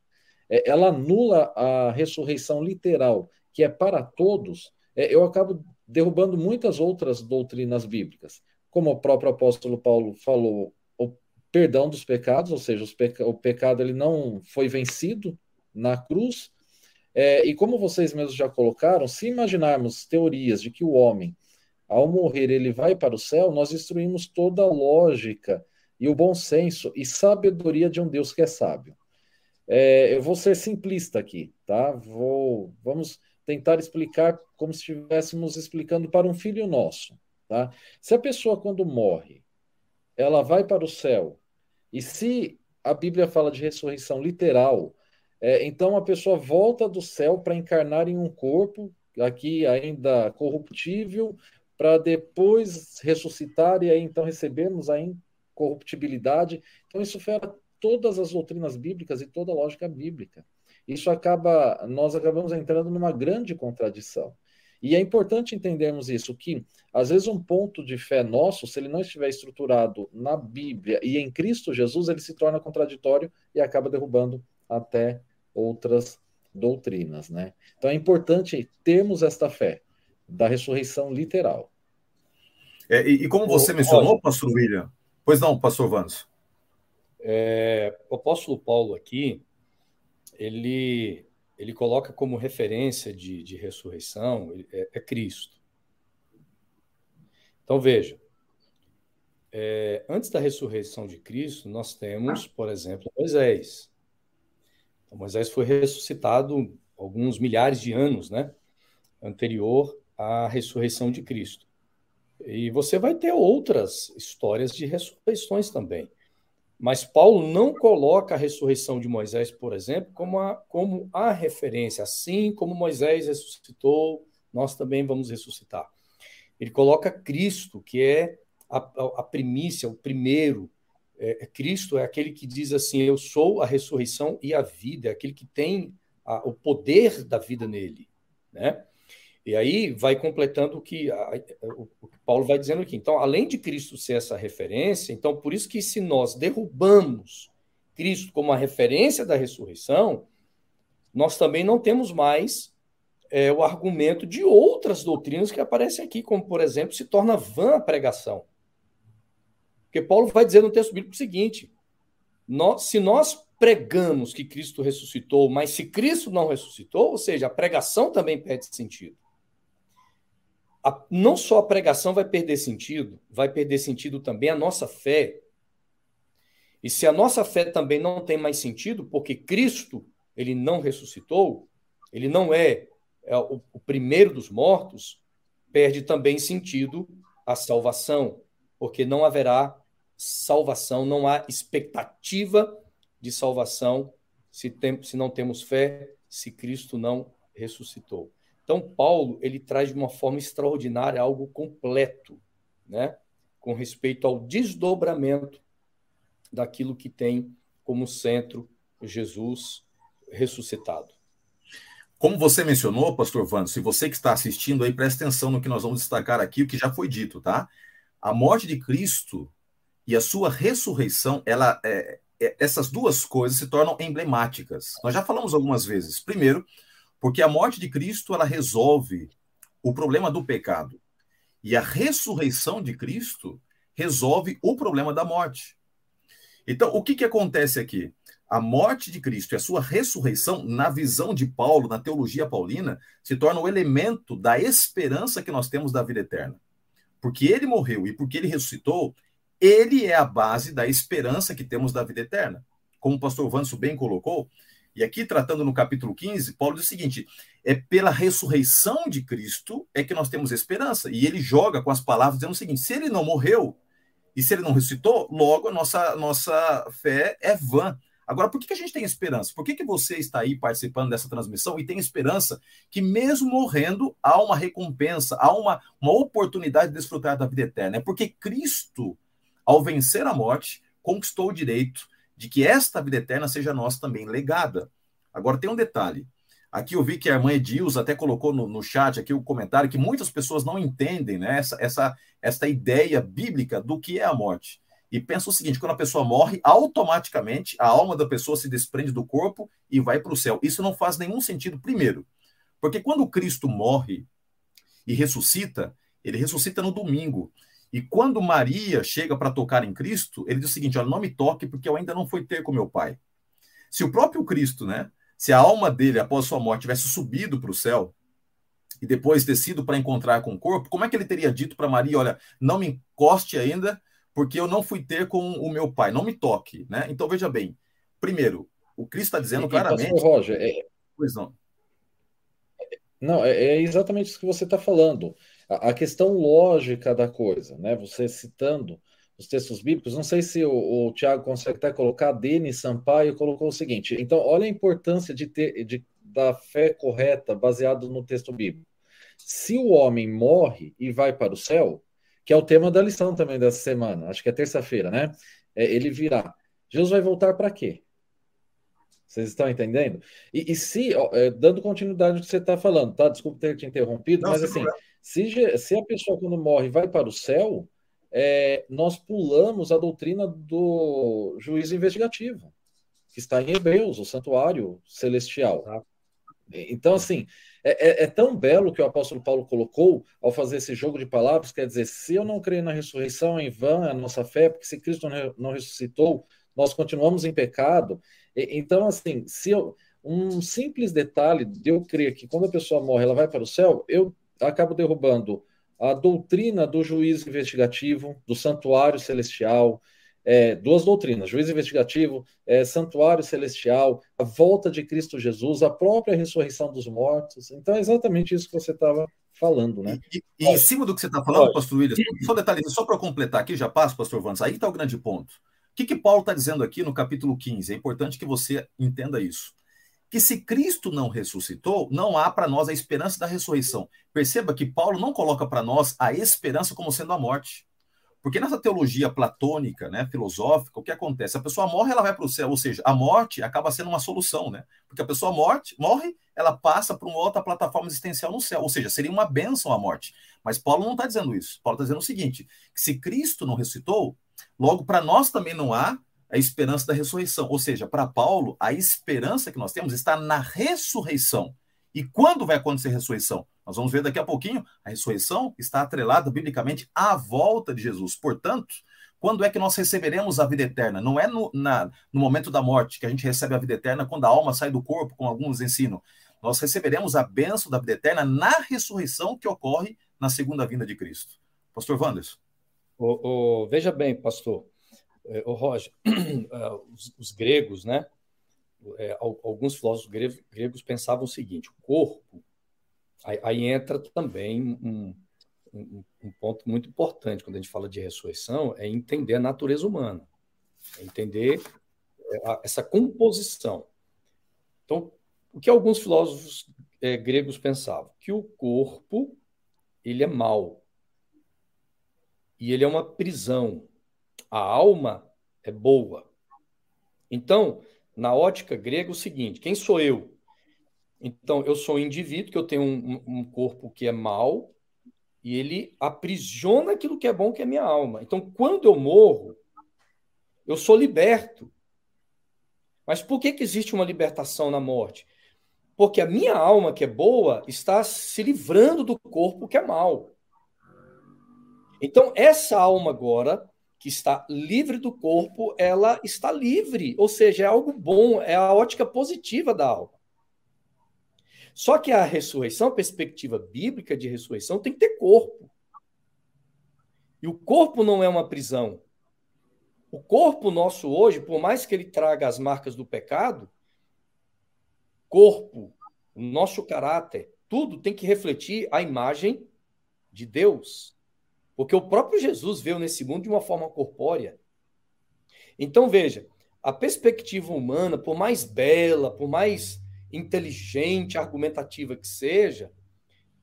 é, ela anula a ressurreição literal, que é para todos, é, eu acabo derrubando muitas outras doutrinas bíblicas. Como o próprio apóstolo Paulo falou, o perdão dos pecados, ou seja, o pecado ele não foi vencido na cruz. É, e como vocês mesmos já colocaram, se imaginarmos teorias de que o homem, ao morrer, ele vai para o céu, nós destruímos toda a lógica e o bom senso e sabedoria de um Deus que é sábio. É, eu vou ser simplista aqui, tá? Vou, vamos tentar explicar como se estivéssemos explicando para um filho nosso. Tá? Se a pessoa, quando morre, ela vai para o céu, e se a Bíblia fala de ressurreição literal, é, então a pessoa volta do céu para encarnar em um corpo, aqui ainda corruptível, para depois ressuscitar e aí então recebermos a incorruptibilidade. Então isso fera todas as doutrinas bíblicas e toda a lógica bíblica isso acaba, nós acabamos entrando numa grande contradição. E é importante entendermos isso, que às vezes um ponto de fé nosso, se ele não estiver estruturado na Bíblia e em Cristo Jesus, ele se torna contraditório e acaba derrubando até outras doutrinas, né? Então é importante termos esta fé da ressurreição literal. É, e, e, como você o, mencionou, pastor William, pois não, pastor Vans. É, o apóstolo Paulo aqui, ele, ele coloca como referência de, de ressurreição é, é Cristo. Então veja, é, antes da ressurreição de Cristo, nós temos, por exemplo, Moisés. Então, Moisés foi ressuscitado alguns milhares de anos, né, anterior à ressurreição de Cristo. E você vai ter outras histórias de ressurreições também. Mas Paulo não coloca a ressurreição de Moisés, por exemplo, como a, como a referência. Assim como Moisés ressuscitou, nós também vamos ressuscitar. Ele coloca Cristo, que é a, a primícia, o primeiro. É, é, Cristo é aquele que diz assim: Eu sou a ressurreição e a vida, é aquele que tem a, o poder da vida nele. Né? E aí vai completando o que, a, o que Paulo vai dizendo aqui. Então, além de Cristo ser essa referência, então por isso que se nós derrubamos Cristo como a referência da ressurreição, nós também não temos mais é, o argumento de outras doutrinas que aparecem aqui, como, por exemplo, se torna vã a pregação. Porque Paulo vai dizer no texto bíblico o seguinte: nós, se nós pregamos que Cristo ressuscitou, mas se Cristo não ressuscitou, ou seja, a pregação também perde sentido a, não só a pregação vai perder sentido, vai perder sentido também a nossa fé. E se a nossa fé também não tem mais sentido, porque Cristo ele não ressuscitou, ele não é, é o, o primeiro dos mortos, perde também sentido a salvação, porque não haverá salvação, não há expectativa de salvação se, tem, se não temos fé, se Cristo não ressuscitou. Então, Paulo ele traz de uma forma extraordinária algo completo, né? com respeito ao desdobramento daquilo que tem como centro Jesus ressuscitado. Como você mencionou, pastor Vando, se você que está assistindo aí, presta atenção no que nós vamos destacar aqui, o que já foi dito, tá? A morte de Cristo e a sua ressurreição, ela é, é, essas duas coisas se tornam emblemáticas. Nós já falamos algumas vezes. Primeiro, porque a morte de Cristo ela resolve o problema do pecado. E a ressurreição de Cristo resolve o problema da morte. Então, o que, que acontece aqui? A morte de Cristo e a sua ressurreição, na visão de Paulo, na teologia paulina, se torna o elemento da esperança que nós temos da vida eterna. Porque ele morreu e porque ele ressuscitou, ele é a base da esperança que temos da vida eterna. Como o pastor Vanso bem colocou, e aqui tratando no capítulo 15, Paulo diz o seguinte: é pela ressurreição de Cristo é que nós temos esperança. E ele joga com as palavras dizendo o seguinte: se ele não morreu e se ele não ressuscitou, logo a nossa, nossa fé é vã. Agora, por que, que a gente tem esperança? Por que, que você está aí participando dessa transmissão e tem esperança que, mesmo morrendo, há uma recompensa, há uma, uma oportunidade de desfrutar da vida eterna? É porque Cristo, ao vencer a morte, conquistou o direito de que esta vida eterna seja nossa também legada. Agora, tem um detalhe. Aqui eu vi que a irmã Edilza até colocou no, no chat aqui o comentário que muitas pessoas não entendem né, essa, essa, essa ideia bíblica do que é a morte. E pensa o seguinte: quando a pessoa morre, automaticamente a alma da pessoa se desprende do corpo e vai para o céu. Isso não faz nenhum sentido, primeiro, porque quando Cristo morre e ressuscita, ele ressuscita no domingo. E quando Maria chega para tocar em Cristo, ele diz o seguinte: olha, não me toque, porque eu ainda não fui ter com meu pai. Se o próprio Cristo, né? Se a alma dele, após sua morte, tivesse subido para o céu e depois descido para encontrar com o corpo, como é que ele teria dito para Maria: olha, não me encoste ainda, porque eu não fui ter com o meu pai, não me toque, né? Então veja bem, primeiro, o Cristo está dizendo e, claramente. Pastor Roger, é... Pois não. Não, é, é exatamente isso que você está falando. A, a, questão lógica da coisa, né? Você citando os textos bíblicos, não sei se o, o Tiago consegue até colocar, Denis Sampaio colocou o seguinte: então, olha a importância de ter de, da fé correta baseado no texto bíblico. Se o homem morre e vai para o céu, que é o tema da lição também dessa semana, acho que é terça-feira, né? É, ele virá. Jesus vai voltar para quê? Vocês estão entendendo? E, e se, ó, é, dando continuidade ao que você está falando, tá? Desculpa ter te interrompido, Não, mas assim, se, se a pessoa quando morre vai para o céu, é, nós pulamos a doutrina do juízo investigativo, que está em Hebreus, o santuário celestial. Tá? Então, assim, é, é, é, tão belo que o apóstolo Paulo colocou ao fazer esse jogo de palavras, quer dizer, se eu não creio na ressurreição, em vão é a nossa fé, porque se Cristo não ressuscitou, nós continuamos em pecado. Então, assim, se eu, um simples detalhe de eu crer que quando a pessoa morre, ela vai para o céu, eu acabo derrubando a doutrina do juízo investigativo, do santuário celestial, é, duas doutrinas: juízo investigativo, é, santuário celestial, a volta de Cristo Jesus, a própria ressurreição dos mortos. Então é exatamente isso que você estava falando, né? E, e, em cima do que você está falando, Pode. pastor William, só um detalhe, só para completar aqui, já passo, pastor Vandes, aí está o grande ponto. O que, que Paulo está dizendo aqui no capítulo 15? É importante que você entenda isso. Que se Cristo não ressuscitou, não há para nós a esperança da ressurreição. Perceba que Paulo não coloca para nós a esperança como sendo a morte. Porque nessa teologia platônica, né, filosófica, o que acontece? A pessoa morre, ela vai para o céu, ou seja, a morte acaba sendo uma solução, né? Porque a pessoa morte, morre, ela passa para uma outra plataforma existencial no céu, ou seja, seria uma bênção a morte. Mas Paulo não está dizendo isso. Paulo está dizendo o seguinte: que se Cristo não ressuscitou, logo para nós também não há a esperança da ressurreição. Ou seja, para Paulo, a esperança que nós temos está na ressurreição. E quando vai acontecer a ressurreição? Nós vamos ver daqui a pouquinho. A ressurreição está atrelada biblicamente à volta de Jesus. Portanto, quando é que nós receberemos a vida eterna? Não é no, na, no momento da morte que a gente recebe a vida eterna quando a alma sai do corpo, como alguns ensinam. Nós receberemos a bênção da vida eterna na ressurreição que ocorre na segunda vinda de Cristo. Pastor Wanderson. O, o, veja bem, pastor, o Roger, é, os, os, gregos, né? É, alguns filósofos gregos, pensavam o seguinte: o corpo Aí, aí entra também um, um, um, ponto muito importante quando a gente fala de ressurreição, é entender a natureza humana, é entender é, essa composição. Então, o que alguns filósofos é, gregos pensavam? Que o corpo ele é mau e ele é uma prisão. A alma é boa. Então, na ótica grega, é o seguinte: quem sou eu? Então, eu sou um indivíduo que eu tenho um, um corpo que é mau e ele aprisiona aquilo que é bom, que é minha alma. Então, quando eu morro, eu sou liberto Mas por que, que existe uma libertação na morte? Porque a minha alma, que é boa, está se livrando do corpo que é mal. Então, essa alma agora, que está livre do corpo, ela está livre, ou seja, é algo bom, é a ótica positiva da alma. Só que a ressurreição, a perspectiva bíblica de ressurreição, tem que ter corpo. E o corpo não é uma prisão. O corpo nosso hoje, por mais que ele traga as marcas do pecado, corpo, nosso caráter, tudo tem que refletir a imagem de Deus. Porque o próprio Jesus veio nesse mundo de uma forma corpórea. Então, veja, a perspectiva humana, por mais bela, por mais inteligente, argumentativa que seja,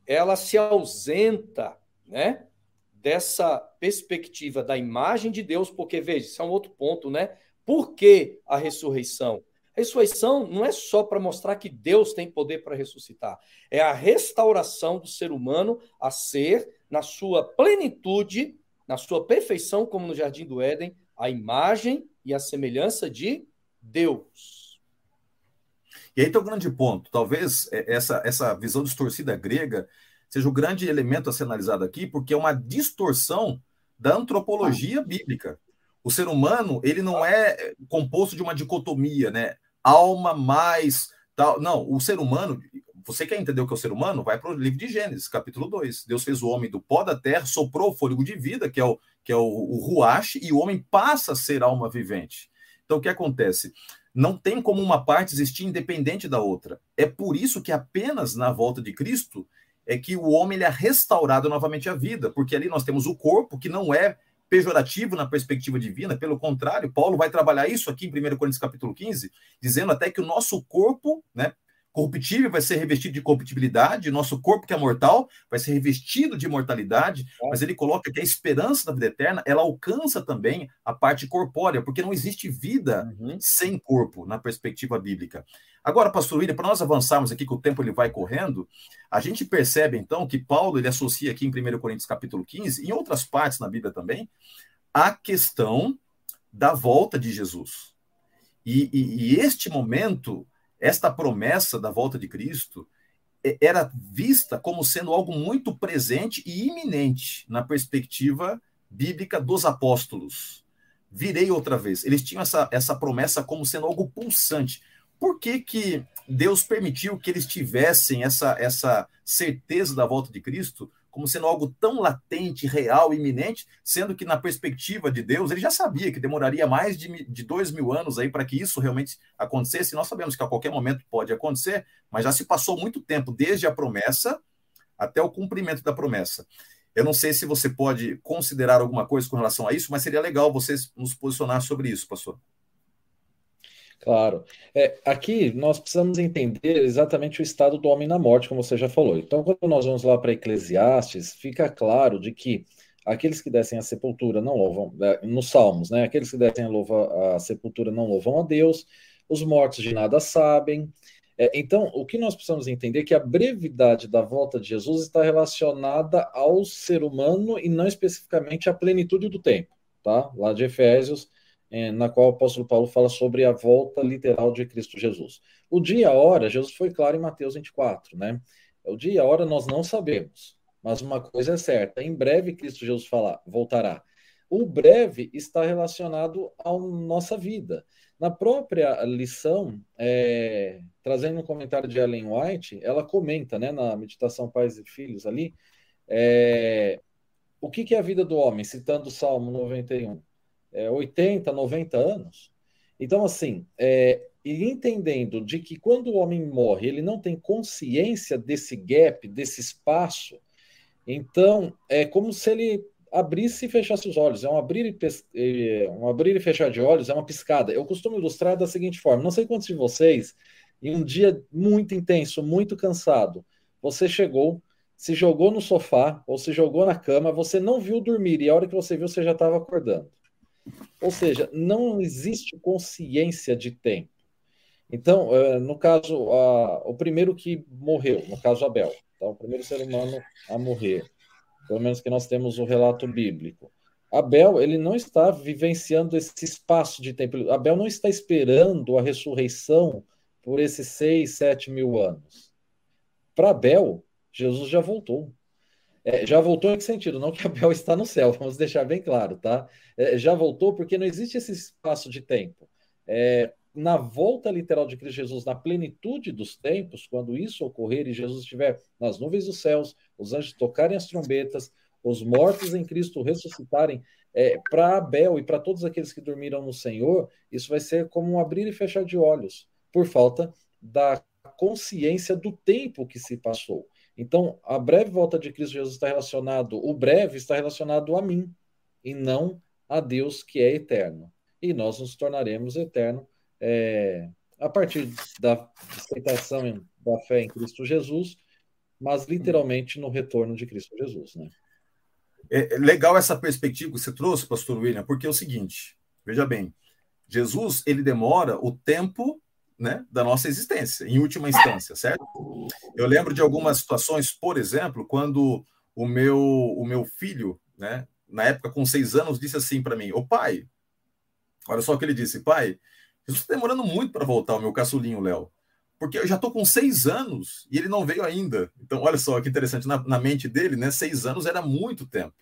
ela se ausenta, né, dessa perspectiva da imagem de Deus, porque veja, isso é um outro ponto, né? Por que a ressurreição? A ressurreição não é só para mostrar que Deus tem poder para ressuscitar, é a restauração do ser humano a ser, na sua plenitude, na sua perfeição, como no jardim do Éden, a imagem e a semelhança de Deus. E aí tem um grande ponto. Talvez é, essa, essa visão distorcida grega seja o grande elemento a ser analisado aqui, porque é uma distorção da antropologia bíblica. O ser humano, ele não é composto de uma dicotomia, né? Alma mais tal. Não, o ser humano, você quer entender o que é o ser humano? Vai para o livro de Gênesis, capítulo 2. Deus fez o homem do pó da terra, soprou o fôlego de vida, que é o que é o, o ruach, e o homem passa a ser alma vivente. Então o que acontece? Não tem como uma parte existir independente da outra. É por isso que apenas na volta de Cristo é que o homem ele é restaurado novamente à vida, porque ali nós temos o corpo, que não é pejorativo na perspectiva divina, pelo contrário, Paulo vai trabalhar isso aqui em 1 Coríntios capítulo 15, dizendo até que o nosso corpo, né, corruptível vai ser revestido de corruptibilidade, nosso corpo que é mortal vai ser revestido de mortalidade, mas ele coloca que a esperança da vida eterna, ela alcança também a parte corpórea, porque não existe vida uhum. sem corpo na perspectiva bíblica. Agora, pastor William, para nós avançarmos aqui, que o tempo ele vai correndo, a gente percebe então que Paulo ele associa aqui em 1 Coríntios capítulo 15, em outras partes na Bíblia também, a questão da volta de Jesus. E, e, e este momento esta promessa da volta de Cristo era vista como sendo algo muito presente e iminente na perspectiva bíblica dos apóstolos. Virei outra vez. Eles tinham essa, essa promessa como sendo algo pulsante. Por que, que Deus permitiu que eles tivessem essa, essa certeza da volta de Cristo? Como sendo algo tão latente, real, iminente, sendo que na perspectiva de Deus ele já sabia que demoraria mais de, de dois mil anos aí para que isso realmente acontecesse. Nós sabemos que a qualquer momento pode acontecer, mas já se passou muito tempo desde a promessa até o cumprimento da promessa. Eu não sei se você pode considerar alguma coisa com relação a isso, mas seria legal vocês nos posicionar sobre isso, pastor. Claro. É, aqui nós precisamos entender exatamente o estado do homem na morte, como você já falou. Então, quando nós vamos lá para Eclesiastes, fica claro de que aqueles que descem a sepultura não louvam, é, nos Salmos, né? Aqueles que descem a, louva, sepultura não louvam a Deus, os mortos de nada sabem. É, então, o que nós precisamos entender é que a brevidade da volta de Jesus está relacionada ao ser humano e não especificamente à plenitude do tempo, tá? Lá de Efésios é, na qual o apóstolo Paulo fala sobre a volta literal de Cristo Jesus. O dia e a hora, Jesus foi claro em Mateus 24, né? O dia e a hora nós não sabemos, mas uma coisa é certa: em breve Cristo Jesus voltará. O breve está relacionado à nossa vida. Na própria lição, é, trazendo um comentário de Ellen White, ela comenta, né, na meditação Pais e Filhos ali, é, o que, que é a vida do homem, citando o Salmo 91 é, 80, 90 anos. Então, assim, é, e entendendo de que quando o homem morre, ele não tem consciência desse gap, desse espaço, então é como se ele abrisse e fechasse os olhos. É um abrir e, é, um abrir e fechar de olhos, é uma piscada. Eu costumo ilustrar da seguinte forma: não sei quantos de vocês, em um dia muito intenso, muito cansado, você chegou, se jogou no sofá ou se jogou na cama, você não viu dormir, e a hora que você viu, você já estava acordando. Ou seja, não existe consciência de tempo. Então, eh, no caso, o primeiro que morreu, no caso Abel, tá? o primeiro ser humano a morrer, pelo menos que nós temos o relato bíblico. Abel, ele não está vivenciando esse espaço de tempo. Abel não está esperando a ressurreição por esses seis, sete mil anos. Para Abel, Jesus já voltou. É, já voltou em que sentido? Não que Abel está no céu, vamos deixar bem claro, tá? É, já voltou porque não existe esse espaço de tempo. É, na volta literal de Cristo Jesus, na plenitude dos tempos, quando isso ocorrer e Jesus estiver nas nuvens dos céus, os anjos tocarem as trombetas, os mortos em Cristo ressuscitarem, é, para Abel e para todos aqueles que dormiram no Senhor, isso vai ser como um abrir e fechar de olhos, por falta da consciência do tempo que se passou. Então, a breve volta de Cristo Jesus está relacionado, o breve está relacionado a mim, e não a Deus que é eterno. E nós nos tornaremos eterno é, a partir da aceitação da fé em Cristo Jesus, mas literalmente no retorno de Cristo Jesus, né? É, é legal essa perspectiva que você trouxe, pastor William, porque é o seguinte, veja bem, Jesus, ele demora o tempo né, da nossa existência, em última instância, certo? Eu lembro de algumas situações, por exemplo, quando o meu, o meu filho, né, na época com seis anos, disse assim para mim: Ô pai, olha só o que ele disse, pai, Jesus está demorando muito para voltar, o meu caçulinho Léo, porque eu já estou com seis anos e ele não veio ainda. Então, olha só que interessante, na, na mente dele, né, seis anos era muito tempo.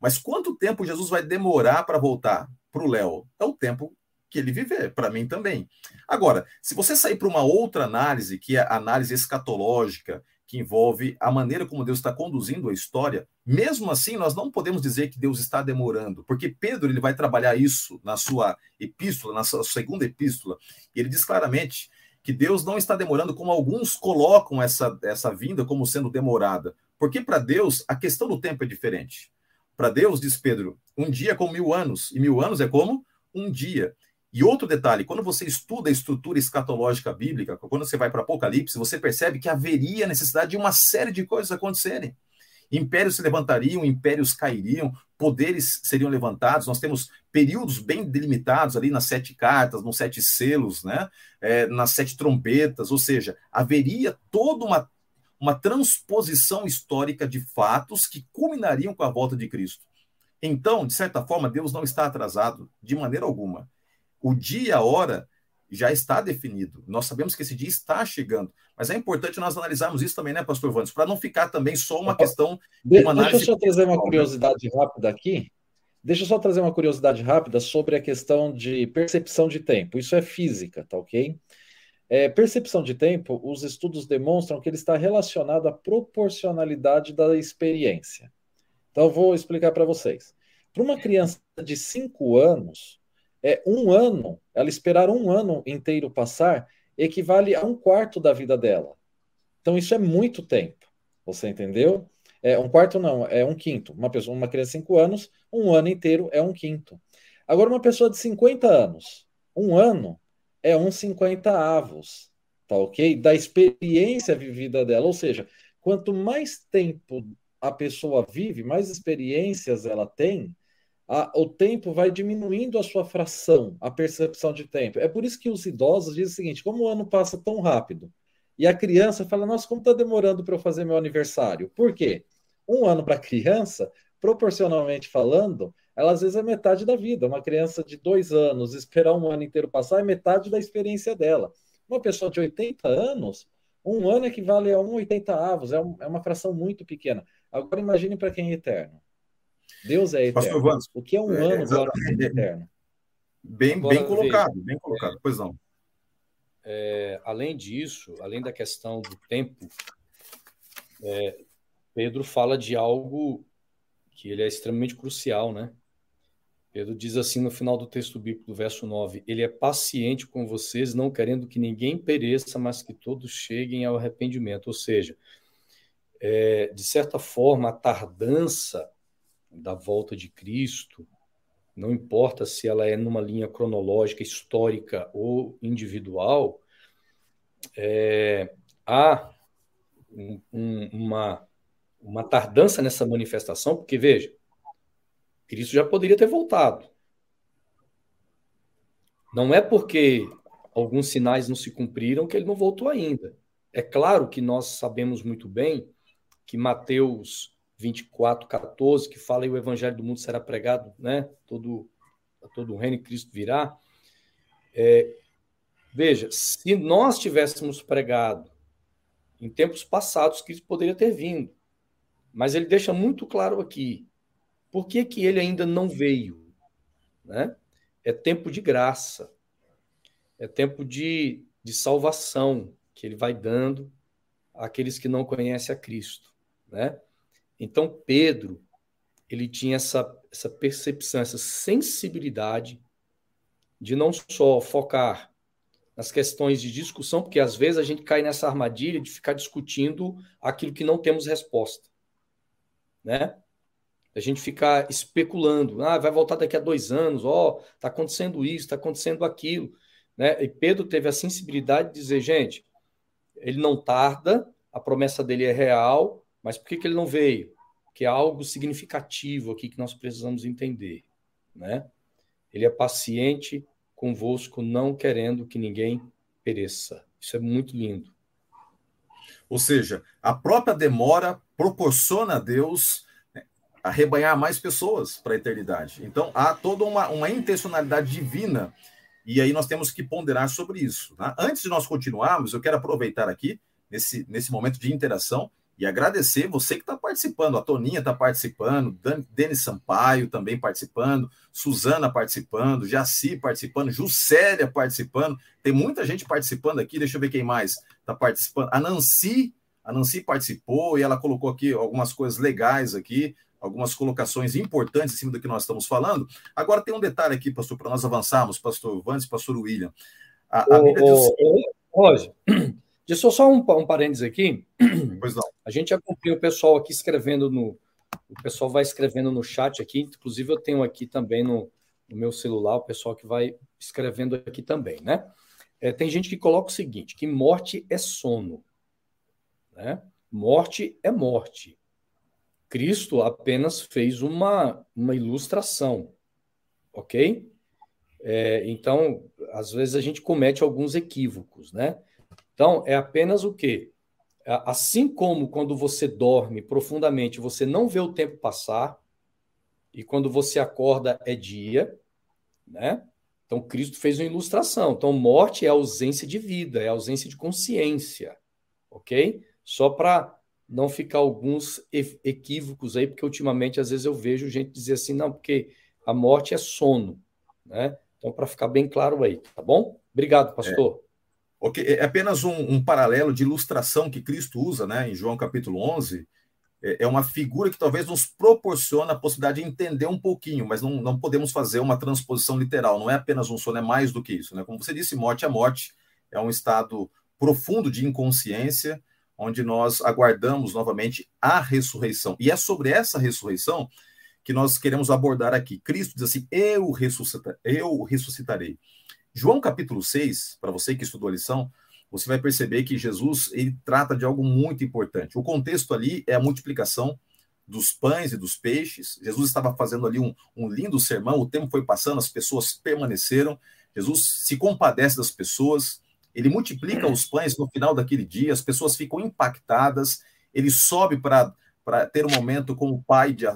Mas quanto tempo Jesus vai demorar para voltar para o Léo? É o tempo que ele viver, para mim também. Agora, se você sair para uma outra análise, que é a análise escatológica, que envolve a maneira como Deus está conduzindo a história, mesmo assim nós não podemos dizer que Deus está demorando, porque Pedro ele vai trabalhar isso na sua epístola, na sua segunda epístola, e ele diz claramente que Deus não está demorando como alguns colocam essa, essa vinda como sendo demorada, porque para Deus a questão do tempo é diferente. Para Deus, diz Pedro, um dia é como mil anos, e mil anos é como um dia. E outro detalhe, quando você estuda a estrutura escatológica bíblica, quando você vai para Apocalipse, você percebe que haveria necessidade de uma série de coisas acontecerem. Impérios se levantariam, impérios cairiam, poderes seriam levantados. Nós temos períodos bem delimitados ali nas sete cartas, nos sete selos, né? É, nas sete trombetas, ou seja, haveria toda uma, uma transposição histórica de fatos que culminariam com a volta de Cristo. Então, de certa forma, Deus não está atrasado de maneira alguma o dia e a hora já está definido. Nós sabemos que esse dia está chegando. Mas é importante nós analisarmos isso também, né, pastor Vandes, para não ficar também só uma questão de uma análise. Deixa eu só trazer uma curiosidade rápida aqui. Deixa eu só trazer uma curiosidade rápida sobre a questão de percepção de tempo. Isso é física, tá ok? É, percepção de tempo, os estudos demonstram que ele está relacionado à proporcionalidade da experiência. Então, eu vou explicar para vocês. Para uma criança de 5 anos, é um ano, ela esperar um ano inteiro passar, equivale a um quarto da vida dela. Então isso é muito tempo. Você entendeu? É um quarto não, é um quinto. Uma pessoa, uma criança de 5 anos, um ano inteiro é um quinto. Agora uma pessoa de 50 anos, um ano é um 50 avos, tá OK? Da experiência vivida dela, ou seja, quanto mais tempo a pessoa vive, mais experiências ela tem, a, o tempo vai diminuindo a sua fração, a percepção de tempo. É por isso que os idosos dizem o seguinte: como o ano passa tão rápido? E a criança fala: Nossa, como está demorando para eu fazer meu aniversário? Por quê? Um ano para a criança, proporcionalmente falando, ela às vezes é metade da vida. Uma criança de dois anos esperar um ano inteiro passar é metade da experiência dela. Uma pessoa de 80 anos, um ano equivale a um 80 avos, é, um, é uma fração muito pequena. Agora imagine para quem é eterno. Deus é eterno. Vans, o que é um é, ano é, eterno? Bem, Agora, bem colocado, veja, bem colocado. É, pois não. É, além disso, além da questão do tempo, é, Pedro fala de algo que ele é extremamente crucial, né? Pedro diz assim no final do texto bíblico, do verso 9: Ele é paciente com vocês, não querendo que ninguém pereça, mas que todos cheguem ao arrependimento. Ou seja, é, de certa forma, a tardança da volta de Cristo, não importa se ela é numa linha cronológica, histórica ou individual, é, há um, uma, uma tardança nessa manifestação, porque, veja, Cristo já poderia ter voltado. Não é porque alguns sinais não se cumpriram que ele não voltou ainda. É claro que nós sabemos muito bem que Mateus 24, 14, que fala e o evangelho do mundo será pregado, né? Todo, todo o reino de Cristo virá. É, veja, se nós tivéssemos pregado em tempos passados, Cristo poderia ter vindo. Mas ele deixa muito claro aqui por que, que ele ainda não veio. Né? É tempo de graça, é tempo de, de salvação que ele vai dando àqueles que não conhecem a Cristo. Né? Então, Pedro, ele tinha essa, essa percepção, essa sensibilidade de não só focar nas questões de discussão, porque às vezes a gente cai nessa armadilha de ficar discutindo aquilo que não temos resposta. Né? A gente ficar especulando, ah, vai voltar daqui a dois anos, ó, oh, está acontecendo isso, está acontecendo aquilo. Né? E Pedro teve a sensibilidade de dizer, gente, ele não tarda, a promessa dele é real, mas por que, que ele não veio? Que é algo significativo aqui que nós precisamos entender. Né? Ele é paciente convosco, não querendo que ninguém pereça. Isso é muito lindo. Ou seja, a própria demora proporciona a Deus né, arrebanhar mais pessoas para a eternidade. Então, há toda uma, uma intencionalidade divina e aí nós temos que ponderar sobre isso. Tá? Antes de nós continuarmos, eu quero aproveitar aqui, nesse, nesse momento de interação, e agradecer você que está participando. A Toninha está participando, Denis Sampaio também participando, Suzana participando, Jaci participando, Juscelia participando. Tem muita gente participando aqui. Deixa eu ver quem mais está participando. A Nancy, a Nancy participou e ela colocou aqui algumas coisas legais aqui, algumas colocações importantes em cima do que nós estamos falando. Agora tem um detalhe aqui, pastor, para nós avançarmos, pastor Vandes, pastor William. A, a Bíblia diz... Roger, Deixa eu só um, um parênteses aqui. Pois não. A gente acompanha o pessoal aqui escrevendo no. O pessoal vai escrevendo no chat aqui. Inclusive, eu tenho aqui também no, no meu celular o pessoal que vai escrevendo aqui também, né? É, tem gente que coloca o seguinte: que morte é sono. Né? Morte é morte. Cristo apenas fez uma, uma ilustração, ok? É, então, às vezes a gente comete alguns equívocos, né? Então, é apenas o quê? Assim como quando você dorme profundamente, você não vê o tempo passar, e quando você acorda é dia, né? Então, Cristo fez uma ilustração. Então, morte é ausência de vida, é ausência de consciência, ok? Só para não ficar alguns equívocos aí, porque ultimamente, às vezes, eu vejo gente dizer assim, não, porque a morte é sono, né? Então, para ficar bem claro aí, tá bom? Obrigado, pastor. É. É apenas um, um, paralelo de ilustração que Cristo usa né, em João capítulo 11. É, é uma figura que talvez nos proporciona a possibilidade de entender um pouquinho, mas não, não podemos fazer uma transposição literal. Não é apenas um sono, é mais do que isso. Né? Como você disse, morte é morte, é um estado profundo de inconsciência, onde nós aguardamos novamente a ressurreição. E é sobre essa ressurreição que nós queremos abordar aqui. Cristo diz assim: Eu, ressuscita, eu ressuscitarei. João capítulo 6, para você que estudou a lição, você vai perceber que Jesus ele trata de algo muito importante. O contexto ali é a multiplicação dos pães e dos peixes. Jesus estava fazendo ali um, um lindo sermão, o tempo foi passando, as pessoas permaneceram. Jesus se compadece das pessoas, ele multiplica os pães no final daquele dia, as pessoas ficam impactadas, ele sobe para para ter um momento com o pai de,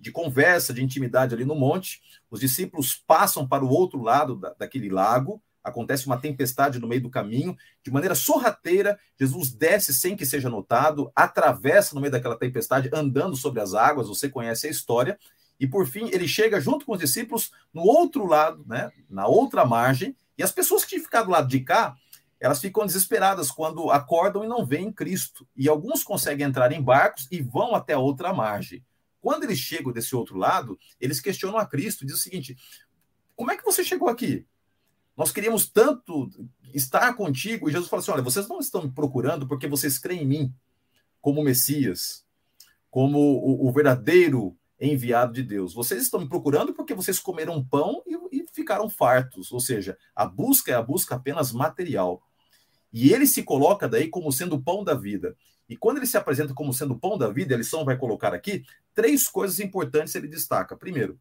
de, conversa, de intimidade ali no monte. Os discípulos passam para o outro lado da, daquele lago, acontece uma tempestade no meio do caminho, de maneira sorrateira, Jesus desce sem que seja notado, atravessa no meio daquela tempestade, andando sobre as águas, você conhece a história, e por fim ele chega junto com os discípulos no outro lado, né, na outra margem, e as pessoas que tinham ficado do lado de cá elas ficam desesperadas quando acordam e não veem Cristo. E alguns conseguem entrar em barcos e vão até outra margem. Quando eles chegam desse outro lado, eles questionam a Cristo, diz o seguinte: como é que você chegou aqui? Nós queríamos tanto estar contigo. E Jesus fala assim: olha, vocês não estão me procurando porque vocês creem em mim como Messias, como o, o verdadeiro enviado de Deus. Vocês estão me procurando porque vocês comeram pão e, e ficaram fartos. Ou seja, a busca é a busca apenas material. E ele se coloca daí como sendo o pão da vida. E quando ele se apresenta como sendo o pão da vida, a lição vai colocar aqui três coisas importantes ele destaca. Primeiro,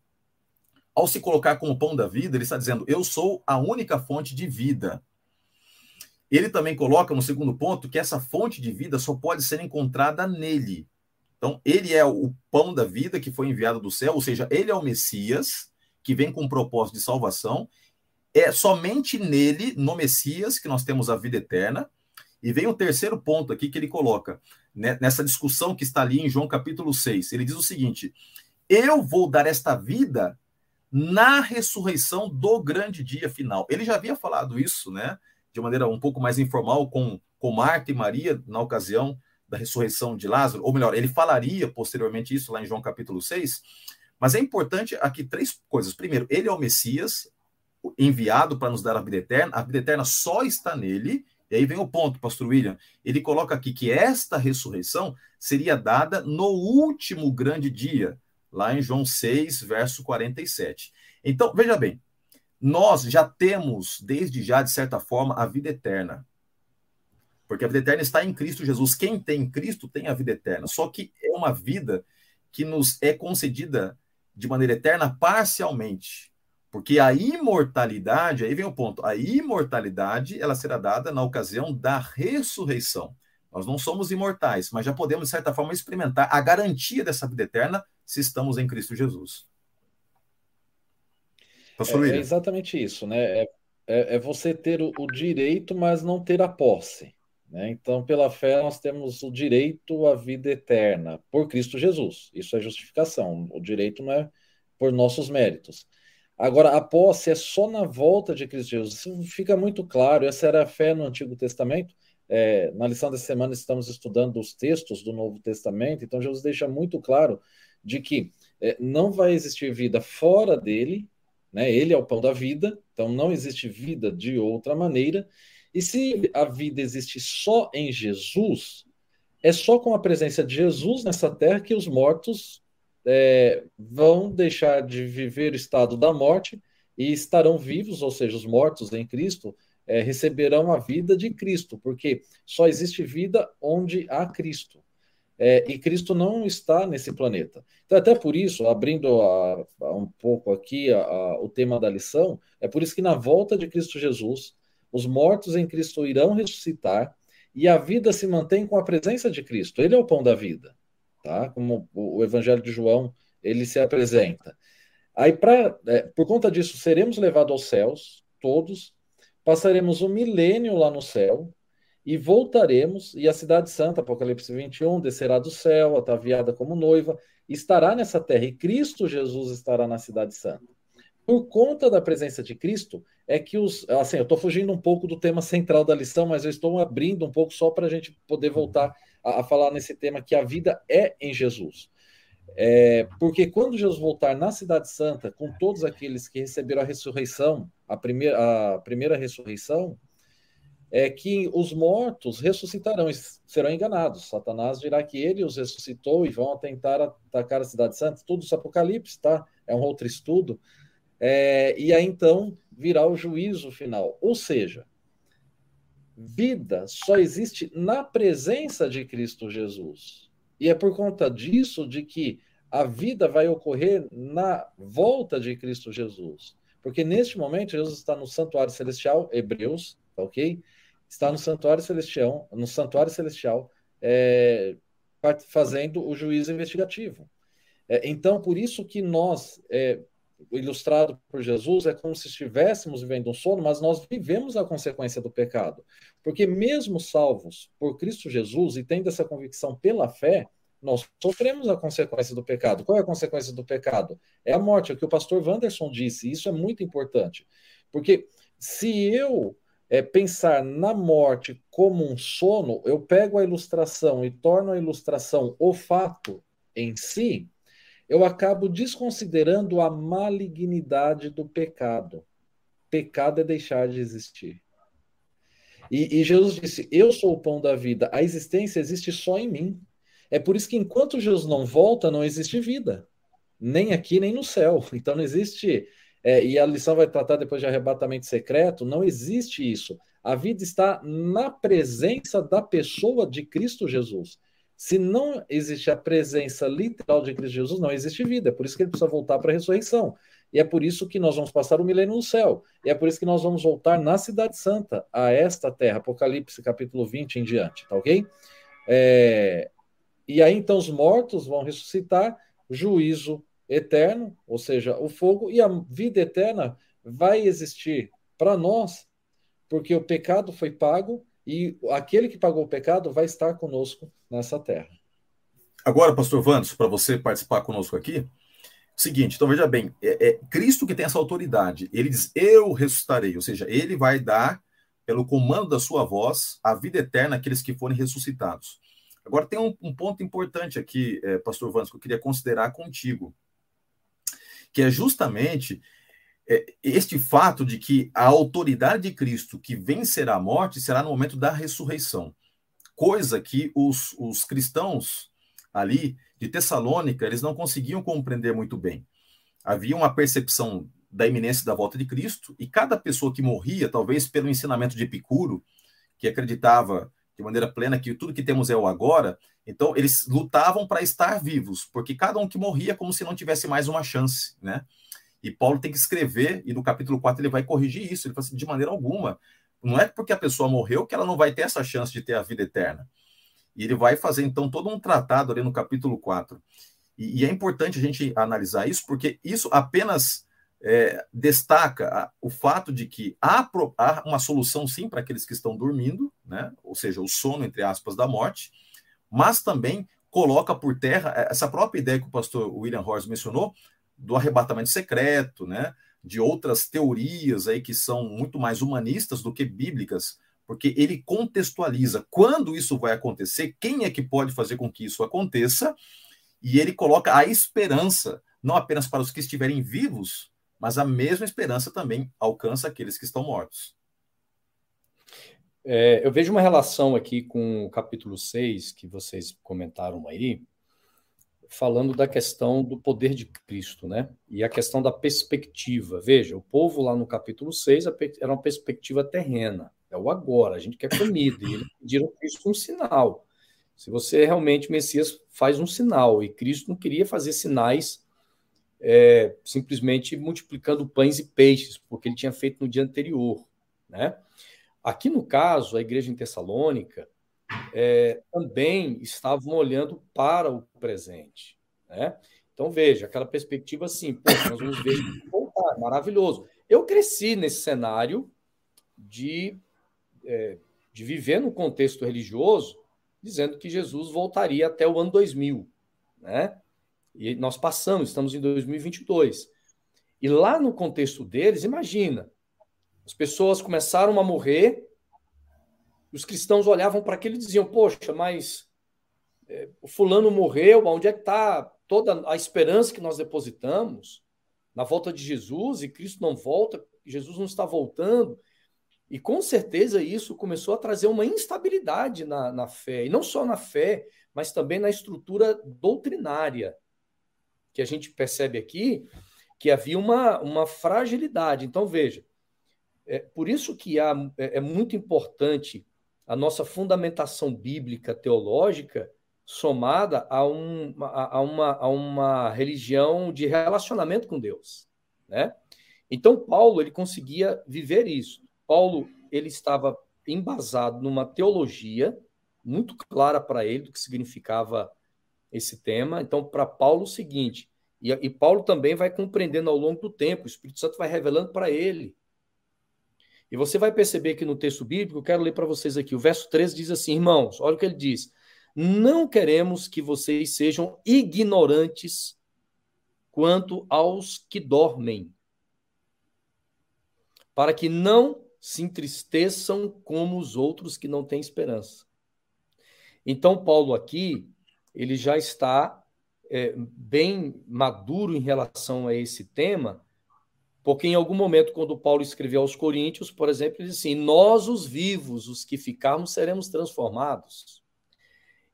ao se colocar como pão da vida, ele está dizendo: Eu sou a única fonte de vida. Ele também coloca no segundo ponto que essa fonte de vida só pode ser encontrada nele. Então, ele é o pão da vida que foi enviado do céu, ou seja, ele é o Messias que vem com um propósito de salvação. É somente nele, no Messias, que nós temos a vida eterna. E vem o terceiro ponto aqui que ele coloca, né, nessa discussão que está ali em João capítulo 6. Ele diz o seguinte: Eu vou dar esta vida na ressurreição do grande dia final. Ele já havia falado isso, né? De maneira um pouco mais informal com, com Marta e Maria na ocasião da ressurreição de Lázaro, ou melhor, ele falaria posteriormente isso lá em João capítulo 6. Mas é importante aqui três coisas. Primeiro, ele é o Messias enviado para nos dar a vida eterna. A vida eterna só está nele. E aí vem o ponto, pastor William. Ele coloca aqui que esta ressurreição seria dada no último grande dia, lá em João 6, verso 47. Então, veja bem, nós já temos, desde já, de certa forma, a vida eterna. Porque a vida eterna está em Cristo Jesus. Quem tem Cristo tem a vida eterna. Só que é uma vida que nos é concedida de maneira eterna parcialmente. Porque a imortalidade, aí vem o ponto, a imortalidade ela será dada na ocasião da ressurreição. Nós não somos imortais, mas já podemos, de certa forma, experimentar a garantia dessa vida eterna se estamos em Cristo Jesus. Pastor é, é exatamente isso, né? É, é, é você ter o, o direito, mas não ter a posse. Né? Então, pela fé, nós temos o direito à vida eterna por Cristo Jesus. Isso é justificação. O direito não é por nossos méritos. Agora, a posse é só na volta de Cristo Jesus. Isso fica muito claro. Essa era a fé no Antigo Testamento. É, na lição dessa semana estamos estudando os textos do Novo Testamento. Então, Jesus deixa muito claro de que é, não vai existir vida fora dele. Né? Ele é o pão da vida. Então, não existe vida de outra maneira. E se a vida existe só em Jesus, é só com a presença de Jesus nessa terra que os mortos é, vão deixar de viver o estado da morte e estarão vivos, ou seja, os mortos em Cristo é, receberão a vida de Cristo, porque só existe vida onde há Cristo. É, e Cristo não está nesse planeta. Então, até por isso, abrindo a, a um pouco aqui a, o tema da lição, é por isso que na volta de Cristo Jesus, os mortos em Cristo irão ressuscitar e a vida se mantém com a presença de Cristo. Ele é o pão da vida, tá? Como o Evangelho de João ele se apresenta. Aí, pra, é, por conta disso, seremos levados aos céus, todos, passaremos um milênio lá no céu e voltaremos, e a cidade santa, Apocalipse 21, descerá do céu, ataviada como noiva, estará nessa terra, e Cristo Jesus estará na cidade santa. Por conta da presença de Cristo, é que os. Assim, eu estou fugindo um pouco do tema central da lição, mas eu estou abrindo um pouco só para a gente poder voltar a, a, falar nesse tema que a vida é em Jesus. É, porque quando Jesus voltar na Cidade Santa, com todos aqueles que receberam a ressurreição, a primeira, a primeira ressurreição, é que os mortos ressuscitarão e serão enganados. Satanás dirá que ele os ressuscitou e vão tentar atacar a Cidade Santa. Tudo isso é Apocalipse, tá? É um outro estudo. É, e aí então virá o juízo final. Ou seja, vida só existe na presença de Cristo Jesus. E é por conta disso de que a vida vai ocorrer na volta de Cristo Jesus. Porque neste momento Jesus está no santuário celestial, Hebreus, tá ok? Está no santuário celestial, no santuário celestial, é, fazendo o juízo investigativo. É, então, por isso que nós é, ilustrado por Jesus é como se estivéssemos vivendo um sono, mas nós vivemos a consequência do pecado. Porque mesmo salvos por Cristo Jesus e tendo essa convicção pela fé, nós sofremos a consequência do pecado. Qual é a consequência do pecado? É a morte, é o que o pastor Wanderson disse. Isso é muito importante. Porque se eu é, pensar na morte como um sono, eu pego a ilustração e torno a ilustração o fato em si, eu acabo desconsiderando a malignidade do pecado. Pecado é deixar de existir. E, e, Jesus disse: Eu sou o pão da vida. A existência existe só em mim. É por isso que enquanto Jesus não volta, não existe vida. Nem aqui, nem no céu. Então não existe. É, e a lição vai tratar depois de arrebatamento secreto. Não existe isso. A vida está na presença da pessoa de Cristo Jesus. Se não existe a presença literal de Cristo Jesus, não existe vida. É por isso que ele precisa voltar para a ressurreição. E é por isso que nós vamos passar o milênio no céu. E é por isso que nós vamos voltar na Cidade Santa, a esta terra. Apocalipse capítulo 20 em diante, tá ok? É... E aí então os mortos vão ressuscitar, juízo eterno, ou seja, o fogo, e a vida eterna vai existir para nós, porque o pecado foi pago e aquele que pagou o pecado vai estar conosco nessa terra. Agora, pastor Vandes, para você participar conosco aqui, seguinte, então veja bem, é, é, Cristo que tem essa autoridade, ele diz, eu ressuscitarei, ou seja, ele vai dar, pelo comando da sua voz, a vida eterna àqueles que forem ressuscitados. Agora, tem um, um ponto importante aqui, é, pastor Vandes, que eu queria considerar contigo, que é justamente este fato de que a autoridade de Cristo que vencerá a morte será no momento da ressurreição, coisa que os, os cristãos ali de Tessalônica, eles não conseguiam compreender muito bem. Havia uma percepção da iminência da volta de Cristo, e cada pessoa que morria, talvez pelo ensinamento de Epicuro, que acreditava de maneira plena que tudo que temos é o agora, então eles lutavam para estar vivos, porque cada um que morria é como se não tivesse mais uma chance, né? E Paulo tem que escrever, e no capítulo 4 ele vai corrigir isso, ele fala assim, de maneira alguma, não é porque a pessoa morreu que ela não vai ter essa chance de ter a vida eterna. E ele vai fazer, então, todo um tratado ali no capítulo 4. E, e é importante a gente analisar isso, porque isso apenas é, destaca o fato de que há, há uma solução, sim, para aqueles que estão dormindo, né? ou seja, o sono, entre aspas, da morte, mas também coloca por terra essa própria ideia que o pastor William Horst mencionou, do arrebatamento secreto, né? de outras teorias aí que são muito mais humanistas do que bíblicas, porque ele contextualiza quando isso vai acontecer, quem é que pode fazer com que isso aconteça, e ele coloca a esperança, não apenas para os que estiverem vivos, mas a mesma esperança também alcança aqueles que estão mortos. É, eu vejo uma relação aqui com o capítulo 6, que vocês comentaram aí, falando da questão do poder de Cristo, né? E a questão da perspectiva. Veja, o povo lá no capítulo 6 era uma perspectiva terrena. É o agora, a gente quer comida. E eles pediram Cristo um sinal. Se você realmente Messias, faz um sinal. E Cristo não queria fazer sinais é, simplesmente multiplicando pães e peixes, porque ele tinha feito no dia anterior. Né? Aqui no caso, a igreja em Tessalônica é, também estavam olhando para o presente. Né? Então, veja, aquela perspectiva assim, pô, nós vamos ver voltar, maravilhoso. Eu cresci nesse cenário de é, de viver no contexto religioso, dizendo que Jesus voltaria até o ano 2000, né? E nós passamos, estamos em 2022. E lá no contexto deles, imagina, as pessoas começaram a morrer, os cristãos olhavam para aquilo e diziam: Poxa, mas é, o fulano morreu, onde é que está toda a esperança que nós depositamos na volta de Jesus e Cristo não volta, Jesus não está voltando? E com certeza isso começou a trazer uma instabilidade na, na fé, e não só na fé, mas também na estrutura doutrinária, que a gente percebe aqui que havia uma, uma fragilidade. Então, veja, é por isso que há, é, é muito importante a nossa fundamentação bíblica teológica somada a, um, a, a, uma, a uma religião de relacionamento com Deus. Né? Então, Paulo ele conseguia viver isso. Paulo ele estava embasado numa teologia muito clara para ele do que significava esse tema. Então, para Paulo, o seguinte, e, e, Paulo também vai compreendendo ao longo do tempo, o Espírito Santo vai revelando para ele. E você vai perceber que no texto bíblico, eu quero ler para vocês aqui, o verso 13 diz assim: irmãos, olha o que ele diz. Não queremos que vocês sejam ignorantes quanto aos que dormem, para que não se entristeçam como os outros que não têm esperança. Então, Paulo aqui, ele já está é, bem maduro em relação a esse tema, porque em algum momento, quando Paulo escreveu aos Coríntios, por exemplo, ele diz assim: Nós, os vivos, os que ficarmos, seremos transformados.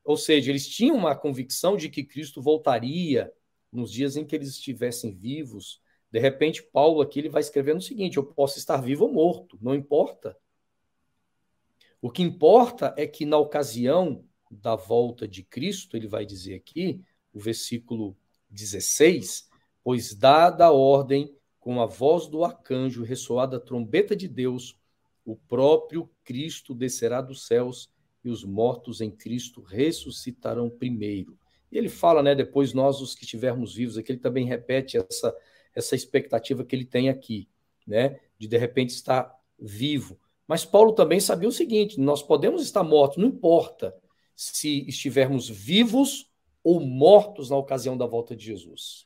Ou seja, eles tinham uma convicção de que Cristo voltaria nos dias em que eles estivessem vivos, de repente, Paulo aqui ele vai escrevendo o seguinte: eu posso estar vivo ou morto, não importa. O que importa é que na ocasião da volta de Cristo, ele vai dizer aqui, o versículo 16, pois dada a ordem com a voz do arcanjo ressoada a trombeta de Deus, o próprio Cristo descerá dos céus e os mortos em Cristo ressuscitarão primeiro. E ele fala, né, depois nós os que estivermos vivos, aqui ele também repete essa essa expectativa que ele tem aqui, né, de de repente estar vivo. Mas Paulo também sabia o seguinte: nós podemos estar mortos, não importa se estivermos vivos ou mortos na ocasião da volta de Jesus.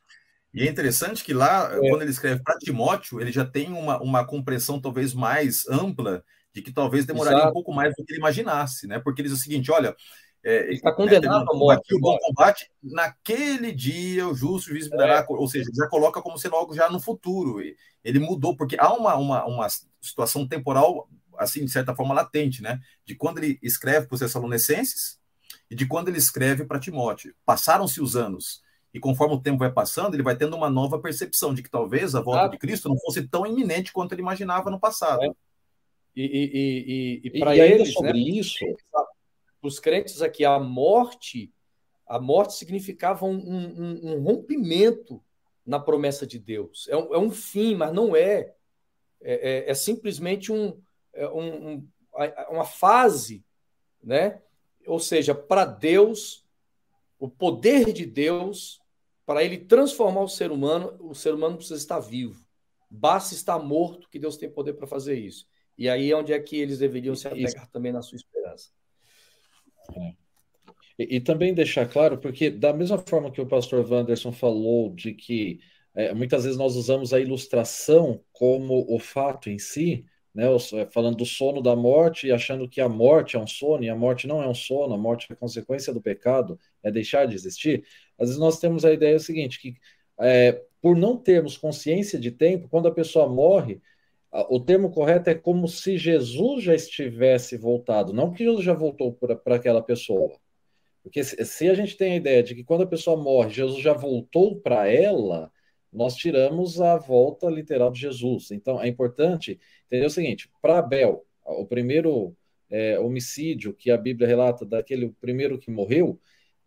E é interessante que lá, é. quando ele escreve para Timóteo, ele já tem uma, uma compreensão talvez mais ampla de que talvez demoraria Exato. um pouco mais do que ele imaginasse, né? Porque ele diz o seguinte: olha, é, está condenado né, à morte. O bom combate, naquele dia o justo juiz me dará, é. ou seja, já coloca como sendo algo já no futuro. Ele mudou, porque há uma, uma, uma situação temporal, assim, de certa forma, latente, né? De quando ele escreve para os Tessalonicenses e de quando ele escreve para Timóteo. Passaram-se os anos. E conforme o tempo vai passando, ele vai tendo uma nova percepção de que talvez a volta ah. de Cristo não fosse tão iminente quanto ele imaginava no passado. É. E, e, e, e para eles, sobre né, isso, os crentes aqui, a morte, a morte significava um, um, um rompimento na promessa de Deus. É um, é um fim, mas não é. É, é, é simplesmente um, é um, uma fase, né? Ou seja, para Deus, o poder de Deus, para ele transformar o ser humano, o ser humano precisa estar vivo. Basta estar morto que Deus tem poder para fazer isso. E aí é onde é que eles deveriam se apegar também na sua esperança. É. E, e, também deixar claro, porque da mesma forma que o pastor Wanderson falou de que é, muitas vezes nós usamos a ilustração como o fato em si, né, é, falando do sono da morte e achando que a morte é um sono, e a morte não é um sono, a morte é consequência do pecado, é deixar de existir. Às vezes nós temos a ideia seguinte, que é, por não termos consciência de tempo, quando a pessoa morre, o termo correto é como se Jesus já estivesse voltado, não que Jesus já voltou para aquela pessoa. Porque se, se, a gente tem a ideia de que quando a pessoa morre, Jesus já voltou para ela, nós tiramos a volta literal de Jesus. Então é importante entender o seguinte: para Abel, o primeiro é, homicídio que a Bíblia relata, daquele primeiro que morreu,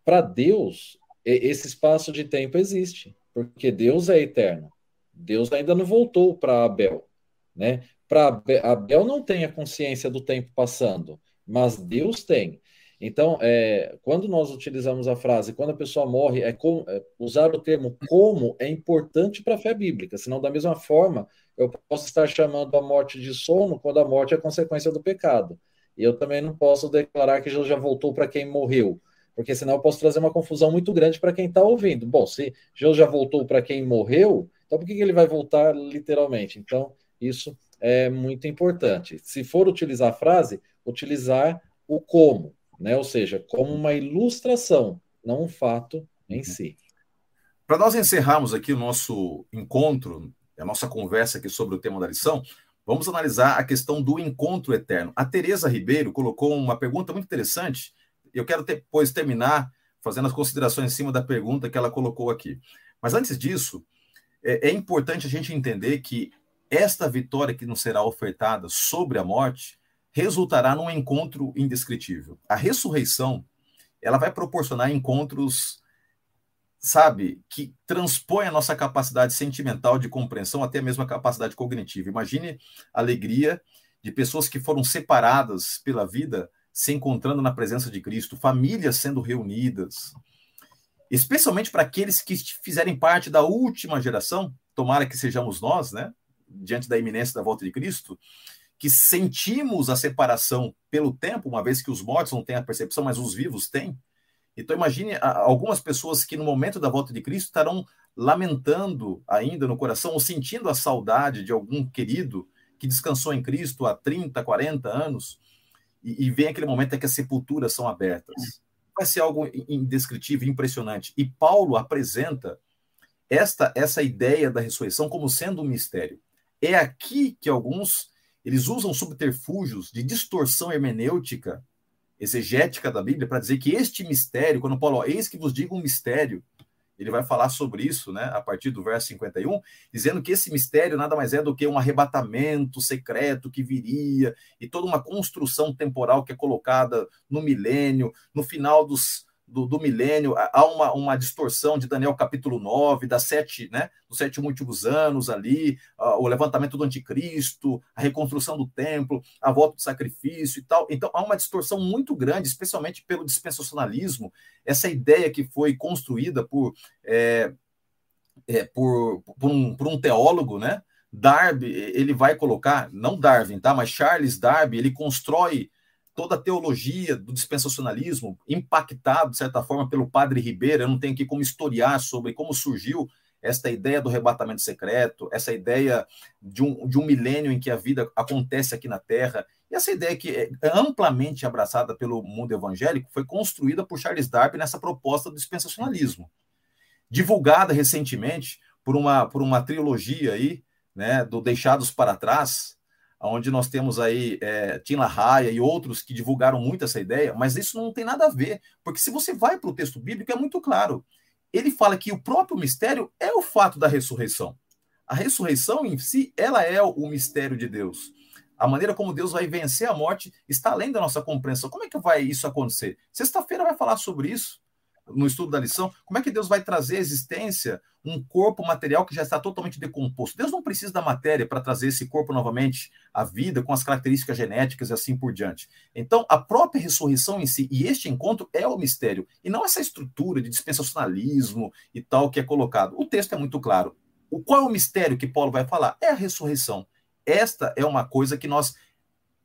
para Deus, esse espaço de tempo existe, porque Deus é eterno. Deus ainda não voltou para Abel. Né? Para Abel não tem a consciência do tempo passando, mas Deus tem. Então, é, quando nós utilizamos a frase quando a pessoa morre, é, com, é usar o termo como é importante para a fé bíblica, senão, da mesma forma, eu posso estar chamando a morte de sono quando a morte é consequência do pecado. E eu também não posso declarar que Jesus já voltou para quem morreu, porque senão eu posso trazer uma confusão muito grande para quem está ouvindo. Bom, se Jesus já voltou para quem morreu, então por que, que ele vai voltar literalmente? Então, isso é muito importante. Se for utilizar a frase, utilizar o como, né? Ou seja, como uma ilustração, não um fato em uhum. si. Para nós encerrarmos aqui o nosso encontro, a nossa conversa aqui sobre o tema da lição, vamos analisar a questão do encontro eterno. A Teresa Ribeiro colocou uma pergunta muito interessante. Eu quero depois terminar fazendo as considerações em cima da pergunta que ela colocou aqui. Mas antes disso, é, é importante a gente entender que esta vitória que nos será ofertada sobre a morte resultará num encontro indescritível. A ressurreição, ela vai proporcionar encontros, sabe, que transpõem a nossa capacidade sentimental de compreensão, até mesmo a capacidade cognitiva. Imagine a alegria de pessoas que foram separadas pela vida se encontrando na presença de Cristo, famílias sendo reunidas, especialmente para aqueles que fizerem parte da última geração, tomara que sejamos nós, né? diante da iminência da volta de Cristo, que sentimos a separação pelo tempo, uma vez que os mortos não têm a percepção, mas os vivos têm. Então imagine algumas pessoas que no momento da volta de Cristo estarão lamentando ainda no coração ou sentindo a saudade de algum querido que descansou em Cristo há 30, 40 anos e, e vem aquele momento em que as sepulturas são abertas. Vai ser algo indescritível, impressionante. E Paulo apresenta esta essa ideia da ressurreição como sendo um mistério. É aqui que alguns eles usam subterfúgios de distorção hermenêutica, exegética da Bíblia, para dizer que este mistério, quando Paulo, ó, eis que vos digo um mistério, ele vai falar sobre isso, né, a partir do verso 51, dizendo que esse mistério nada mais é do que um arrebatamento secreto que viria e toda uma construção temporal que é colocada no milênio, no final dos, do, do milênio, há uma, uma distorção de Daniel capítulo 9, das sete, né, dos sete últimos anos ali, uh, o levantamento do anticristo, a reconstrução do templo, a volta do sacrifício e tal. Então, há uma distorção muito grande, especialmente pelo dispensacionalismo, essa ideia que foi construída por, é, é, por, por, um, por um teólogo, né? Darby, ele vai colocar, não Darwin, tá? Mas Charles Darby, ele constrói toda a teologia do dispensacionalismo, impactado, de certa forma, pelo padre Ribeiro. Eu não tenho aqui como historiar sobre como surgiu esta ideia do arrebatamento secreto, essa ideia de um, de um milênio em que a vida acontece aqui na Terra. E essa ideia que é amplamente abraçada pelo mundo evangélico foi construída por Charles Darwin nessa proposta do dispensacionalismo. Divulgada recentemente por uma, por uma trilogia aí, né, do Deixados para Trás, onde nós temos aí é, Tim LaHaye e outros que divulgaram muito essa ideia, mas isso não tem nada a ver, porque se você vai para o texto bíblico, é muito claro. Ele fala que o próprio mistério é o fato da ressurreição. A ressurreição em si, ela é o mistério de Deus. A maneira como Deus vai vencer a morte está além da nossa compreensão. Como é que vai isso acontecer? Sexta-feira vai falar sobre isso no estudo da lição, como é que Deus vai trazer à existência um corpo material que já está totalmente decomposto? Deus não precisa da matéria para trazer esse corpo novamente à vida, com as características genéticas e assim por diante. Então, a própria ressurreição em si, e este encontro é o mistério, e não essa estrutura de dispensacionalismo e tal que é colocado. O texto é muito claro. O qual é o mistério que Paulo vai falar? É a ressurreição. Esta é uma coisa que nós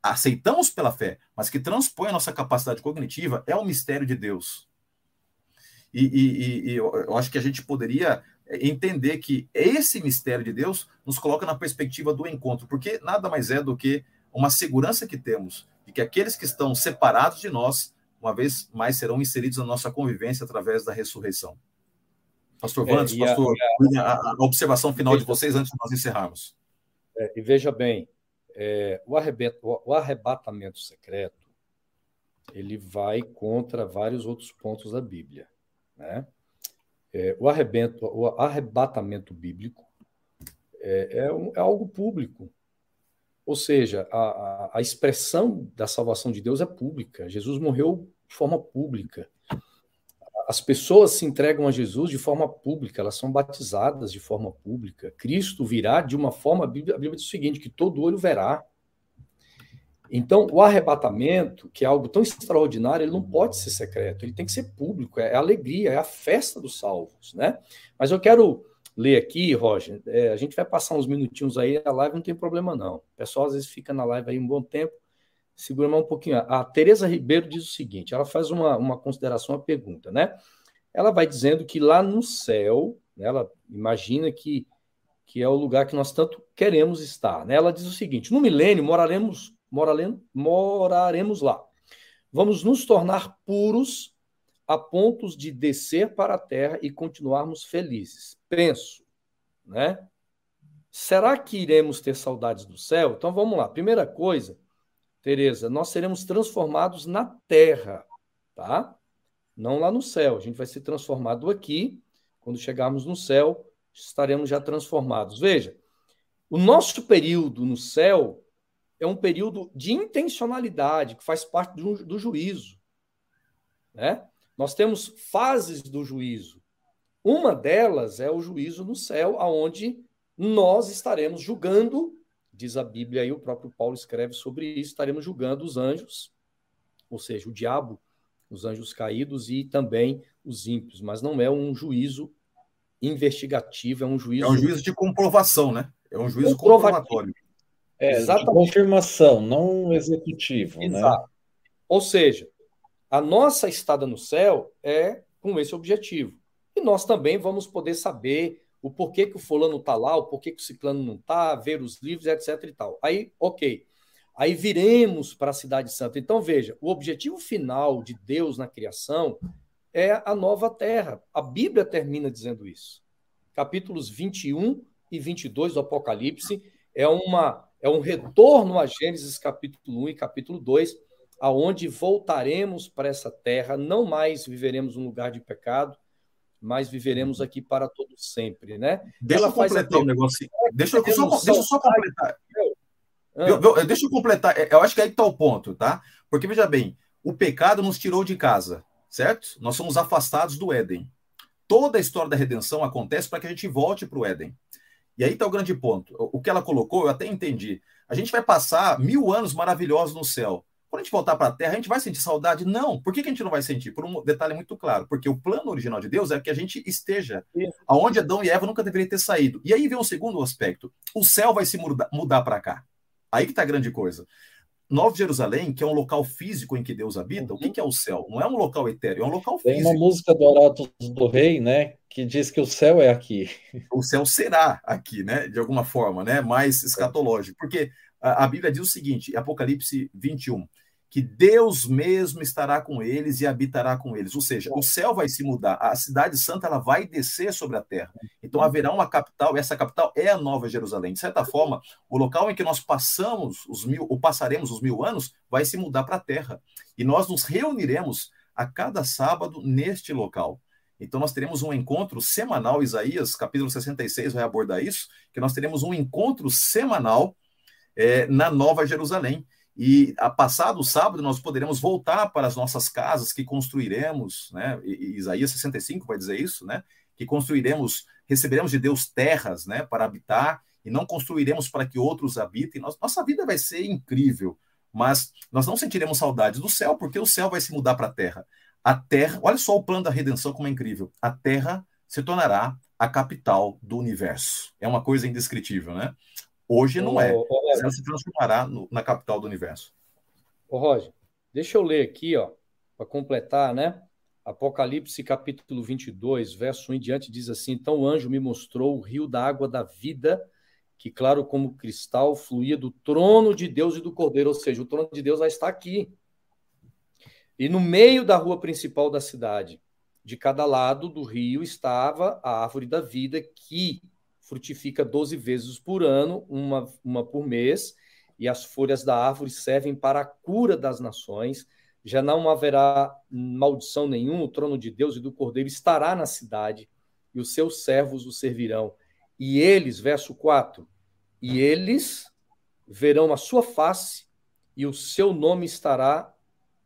aceitamos pela fé, mas que transpõe a nossa capacidade cognitiva, é o mistério de Deus. E, e, e, eu acho que a gente poderia entender que esse mistério de Deus nos coloca na perspectiva do encontro, porque nada mais é do que uma segurança que temos de que aqueles que estão separados de nós, uma vez mais serão inseridos na nossa convivência através da ressurreição. Pastor Vandes, é, pastor, a, a, a, observação final de vocês antes de nós encerrarmos. É, e veja bem, é, o, o arrebatamento secreto ele vai contra vários outros pontos da Bíblia. Né? É, o, arrebento, o arrebatamento bíblico é, é, um, é, algo público. Ou seja, a, a, expressão da salvação de Deus é pública. Jesus morreu de forma pública. As pessoas se entregam a Jesus de forma pública, elas são batizadas de forma pública. Cristo virá de uma forma, a Bíblia, a Bíblia diz o seguinte, que todo olho verá. Então, o arrebatamento, que é algo tão extraordinário, ele não pode ser secreto, ele tem que ser público, é a alegria, é a festa dos salvos, né? Mas eu quero ler aqui, Roger, é, a gente vai passar uns minutinhos aí, a live não tem problema não. O pessoal às vezes fica na live aí um bom tempo, segura mais um pouquinho. A Tereza Ribeiro diz o seguinte, ela faz uma, uma consideração, uma pergunta, né? Ela vai dizendo que lá no céu, né, ela imagina que, que é o lugar que nós tanto queremos estar, né? Ela diz o seguinte, no milênio moraremos moraremos lá. Vamos nos tornar puros a pontos de descer para a terra e continuarmos felizes. Penso, né? Será que iremos ter saudades do céu? Então vamos lá. Primeira coisa, Tereza, nós seremos transformados na terra, tá? Não lá no céu. A gente vai ser transformado aqui. Quando chegarmos no céu, estaremos já transformados. Veja, o nosso período no céu é um período de intencionalidade, que faz parte do, do juízo. Né? Nós temos fases do juízo. Uma delas é o juízo no céu, aonde nós estaremos julgando, diz a Bíblia e o próprio Paulo escreve sobre isso, estaremos julgando os anjos, ou seja, o diabo, os anjos caídos e também os ímpios, mas não é um juízo investigativo, é um juízo. É um juízo de comprovação, né? É um juízo comprovatório. É, exatamente. confirmação, não executivo. Né? Exato. Né? Ou seja, a nossa estada no céu é com esse objetivo. E nós também vamos poder saber o porquê que o fulano está lá, o porquê que o ciclano não está, ver os livros, etc. e tal. Aí, ok. Aí viremos para a Cidade Santa. Então, veja, o objetivo final de Deus na criação é a nova terra. A Bíblia termina dizendo isso. Capítulos 21 e 22 do Apocalipse é uma é um retorno a Gênesis capítulo 1 e capítulo 2, aonde voltaremos para essa terra, não mais viveremos um lugar de pecado, mas viveremos aqui para todo sempre, né? Deixa Ela eu completar um negócio. Deixa eu, só, deixa eu só completar. Eu, eu, deixa eu completar. É, eu acho que aí está o ponto, tá? Porque, veja bem, o pecado nos tirou de casa. certo? Nós somos afastados do Éden. Toda a história da redenção acontece para que a gente volte para o Éden. E aí está o grande ponto. O que ela colocou, eu até entendi. A gente vai passar mil anos maravilhosos no céu. Quando a gente voltar para a Terra, a gente vai sentir saudade? Não. Por que, que a gente não vai sentir? Por um detalhe muito claro. Porque o plano original de Deus é que a gente esteja aonde Adão e Eva nunca deveriam ter saído. E aí vem um segundo aspecto. O céu vai se mudar, mudar para cá. Aí que está a grande coisa. Nova Jerusalém, que é um local físico em que Deus habita, uhum. o que, é o céu? Não é um local etéreo, é um local físico. Tem uma música do Oratos do Rei, né, que diz que o céu é aqui. O céu será aqui, né, de alguma forma, né, mais escatológico. Porque a, a Bíblia diz o seguinte, Apocalipse 21, que Deus mesmo estará com eles e habitará com eles. Ou seja, o céu vai se mudar, a cidade santa ela vai descer sobre a terra. Então haverá uma capital, e essa capital é a Nova Jerusalém. De certa forma, o local em que nós passamos os mil, ou passaremos os mil anos, vai se mudar para a terra. E nós nos reuniremos a cada sábado neste local. Então nós teremos um encontro semanal, Isaías, capítulo 66 vai abordar isso, que nós teremos um encontro semanal é, na Nova Jerusalém. E a passado sábado nós poderemos voltar para as nossas casas que construiremos, né? E, Isaías 65 vai dizer isso, né? Que construiremos, receberemos de Deus terras, né, para habitar e não construiremos para que outros habitem. Nossa vida vai ser incrível, mas nós não sentiremos saudades do céu porque o céu vai se mudar para a terra. A terra, olha só o plano da redenção como é incrível. A terra se tornará a capital do universo. É uma coisa indescritível, né? Hoje não é. Ela se transformará no, na capital do universo. Ô, Roger, deixa eu ler aqui, ó, para completar, né? Apocalipse capítulo 22, verso 1 em diante, diz assim: Então o anjo me mostrou o rio da água da vida, que, claro como cristal, fluía do trono de Deus e do Cordeiro, ou seja, o trono de Deus vai estar aqui. E no meio da rua principal da cidade, de cada lado do rio, estava a árvore da vida, que frutifica 12 vezes por ano, uma, uma por mês, e as folhas da árvore servem para a cura das nações. Já não haverá maldição nenhuma, o trono de Deus e do Cordeiro estará na cidade, e os seus servos o servirão. E eles, verso 4, e eles verão a sua face, e o seu nome estará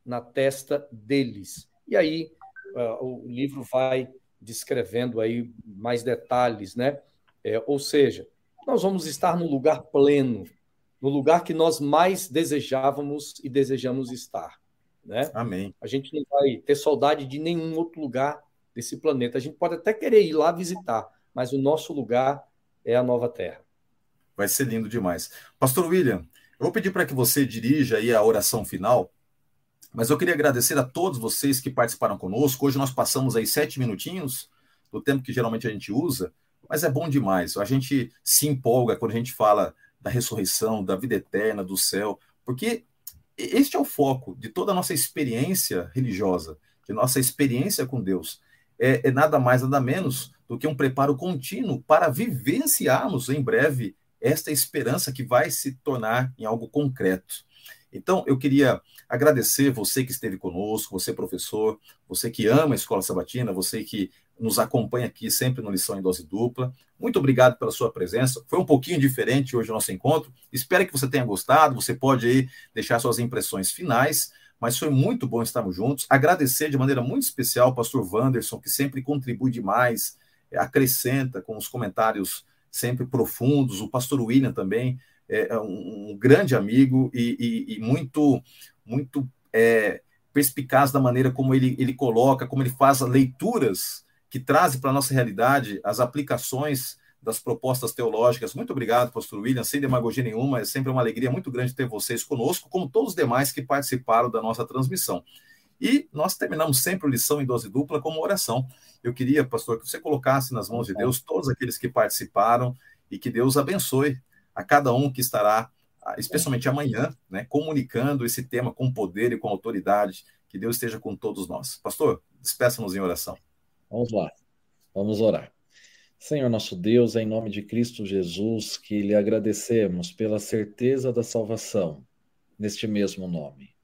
na testa deles. E aí uh, o livro vai descrevendo aí mais detalhes, né? É, ou seja, nós vamos estar no lugar pleno, no lugar que nós mais desejávamos e desejamos estar. Né? Amém. A gente não vai ter saudade de nenhum outro lugar desse planeta. A gente pode até querer ir lá visitar, mas o nosso lugar é a nova Terra. Vai ser lindo demais. Pastor William, eu vou pedir para que você dirija aí a oração final, mas eu queria agradecer a todos vocês que participaram conosco. Hoje nós passamos aí sete minutinhos do tempo que geralmente a gente usa, mas é bom demais. A gente se empolga quando a gente fala da ressurreição, da vida eterna, do céu, porque este é o foco de toda a nossa experiência religiosa, de nossa experiência com Deus. É, é nada mais, nada menos do que um preparo contínuo para vivenciarmos em breve esta esperança que vai se tornar em algo concreto. Então, eu queria agradecer você que esteve conosco, você professor, você que ama a Escola Sabatina, você que nos acompanha aqui sempre no Lição em Dose Dupla. Muito obrigado pela sua presença. Foi um pouquinho diferente hoje o nosso encontro. Espero que você tenha gostado. Você pode aí deixar suas impressões finais, mas foi muito bom estarmos juntos. Agradecer de maneira muito especial ao pastor Wanderson, que sempre contribui demais, é, acrescenta com os comentários sempre profundos. O pastor William também é, é um, grande amigo e, e, e muito, muito é, perspicaz da maneira como ele, ele coloca, como ele faz leituras que trazem para a nossa realidade as aplicações das propostas teológicas. Muito obrigado, pastor William, sem demagogia nenhuma, é sempre uma alegria muito grande ter vocês conosco, como todos os demais que participaram da nossa transmissão. E nós terminamos sempre a lição em dose dupla como oração. Eu queria, pastor, que você colocasse nas mãos de Deus todos aqueles que participaram e que Deus abençoe a cada um que estará, especialmente amanhã, né, comunicando esse tema com poder e com autoridade. Que Deus esteja com todos nós. Pastor, despeça-nos em oração. Vamos lá, vamos orar. Senhor nosso Deus, em nome de Cristo Jesus, que lhe agradecemos pela certeza da salvação neste mesmo nome.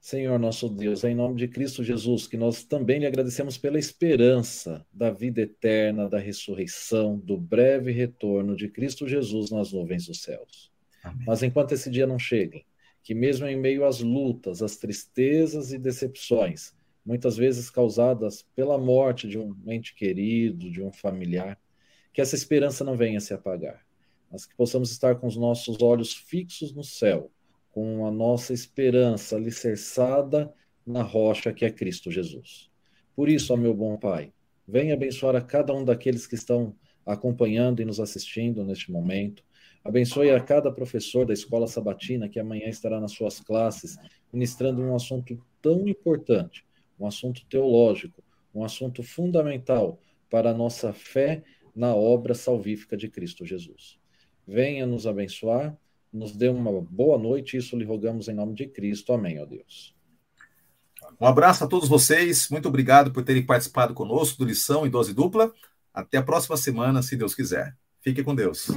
Senhor nosso Deus, em nome de Cristo Jesus, que nós também lhe agradecemos pela esperança da vida eterna, da ressurreição, do breve retorno de Cristo Jesus nas nuvens dos céus. Amém. Mas enquanto esse dia não chega, que mesmo em meio às lutas, às tristezas e decepções, muitas vezes causadas pela morte de um ente querido, de um familiar, que essa esperança não venha se apagar, mas que possamos estar com os nossos olhos fixos no céu, com a nossa esperança alicerçada na rocha que é Cristo Jesus. Por isso, ó meu bom Pai, venha abençoar a cada um daqueles que estão acompanhando e nos assistindo neste momento. Abençoe a cada professor da escola sabatina que amanhã estará nas suas classes, ministrando um assunto tão importante, um assunto teológico, um assunto fundamental para a nossa fé na obra salvífica de Cristo Jesus. Venha nos abençoar, nos dê uma boa noite, isso lhe rogamos em nome de Cristo. Amém, ó Deus. Um abraço a todos vocês, muito obrigado por terem participado conosco do Lição em Dose Dupla. Até a próxima semana, se Deus quiser. Fique com Deus.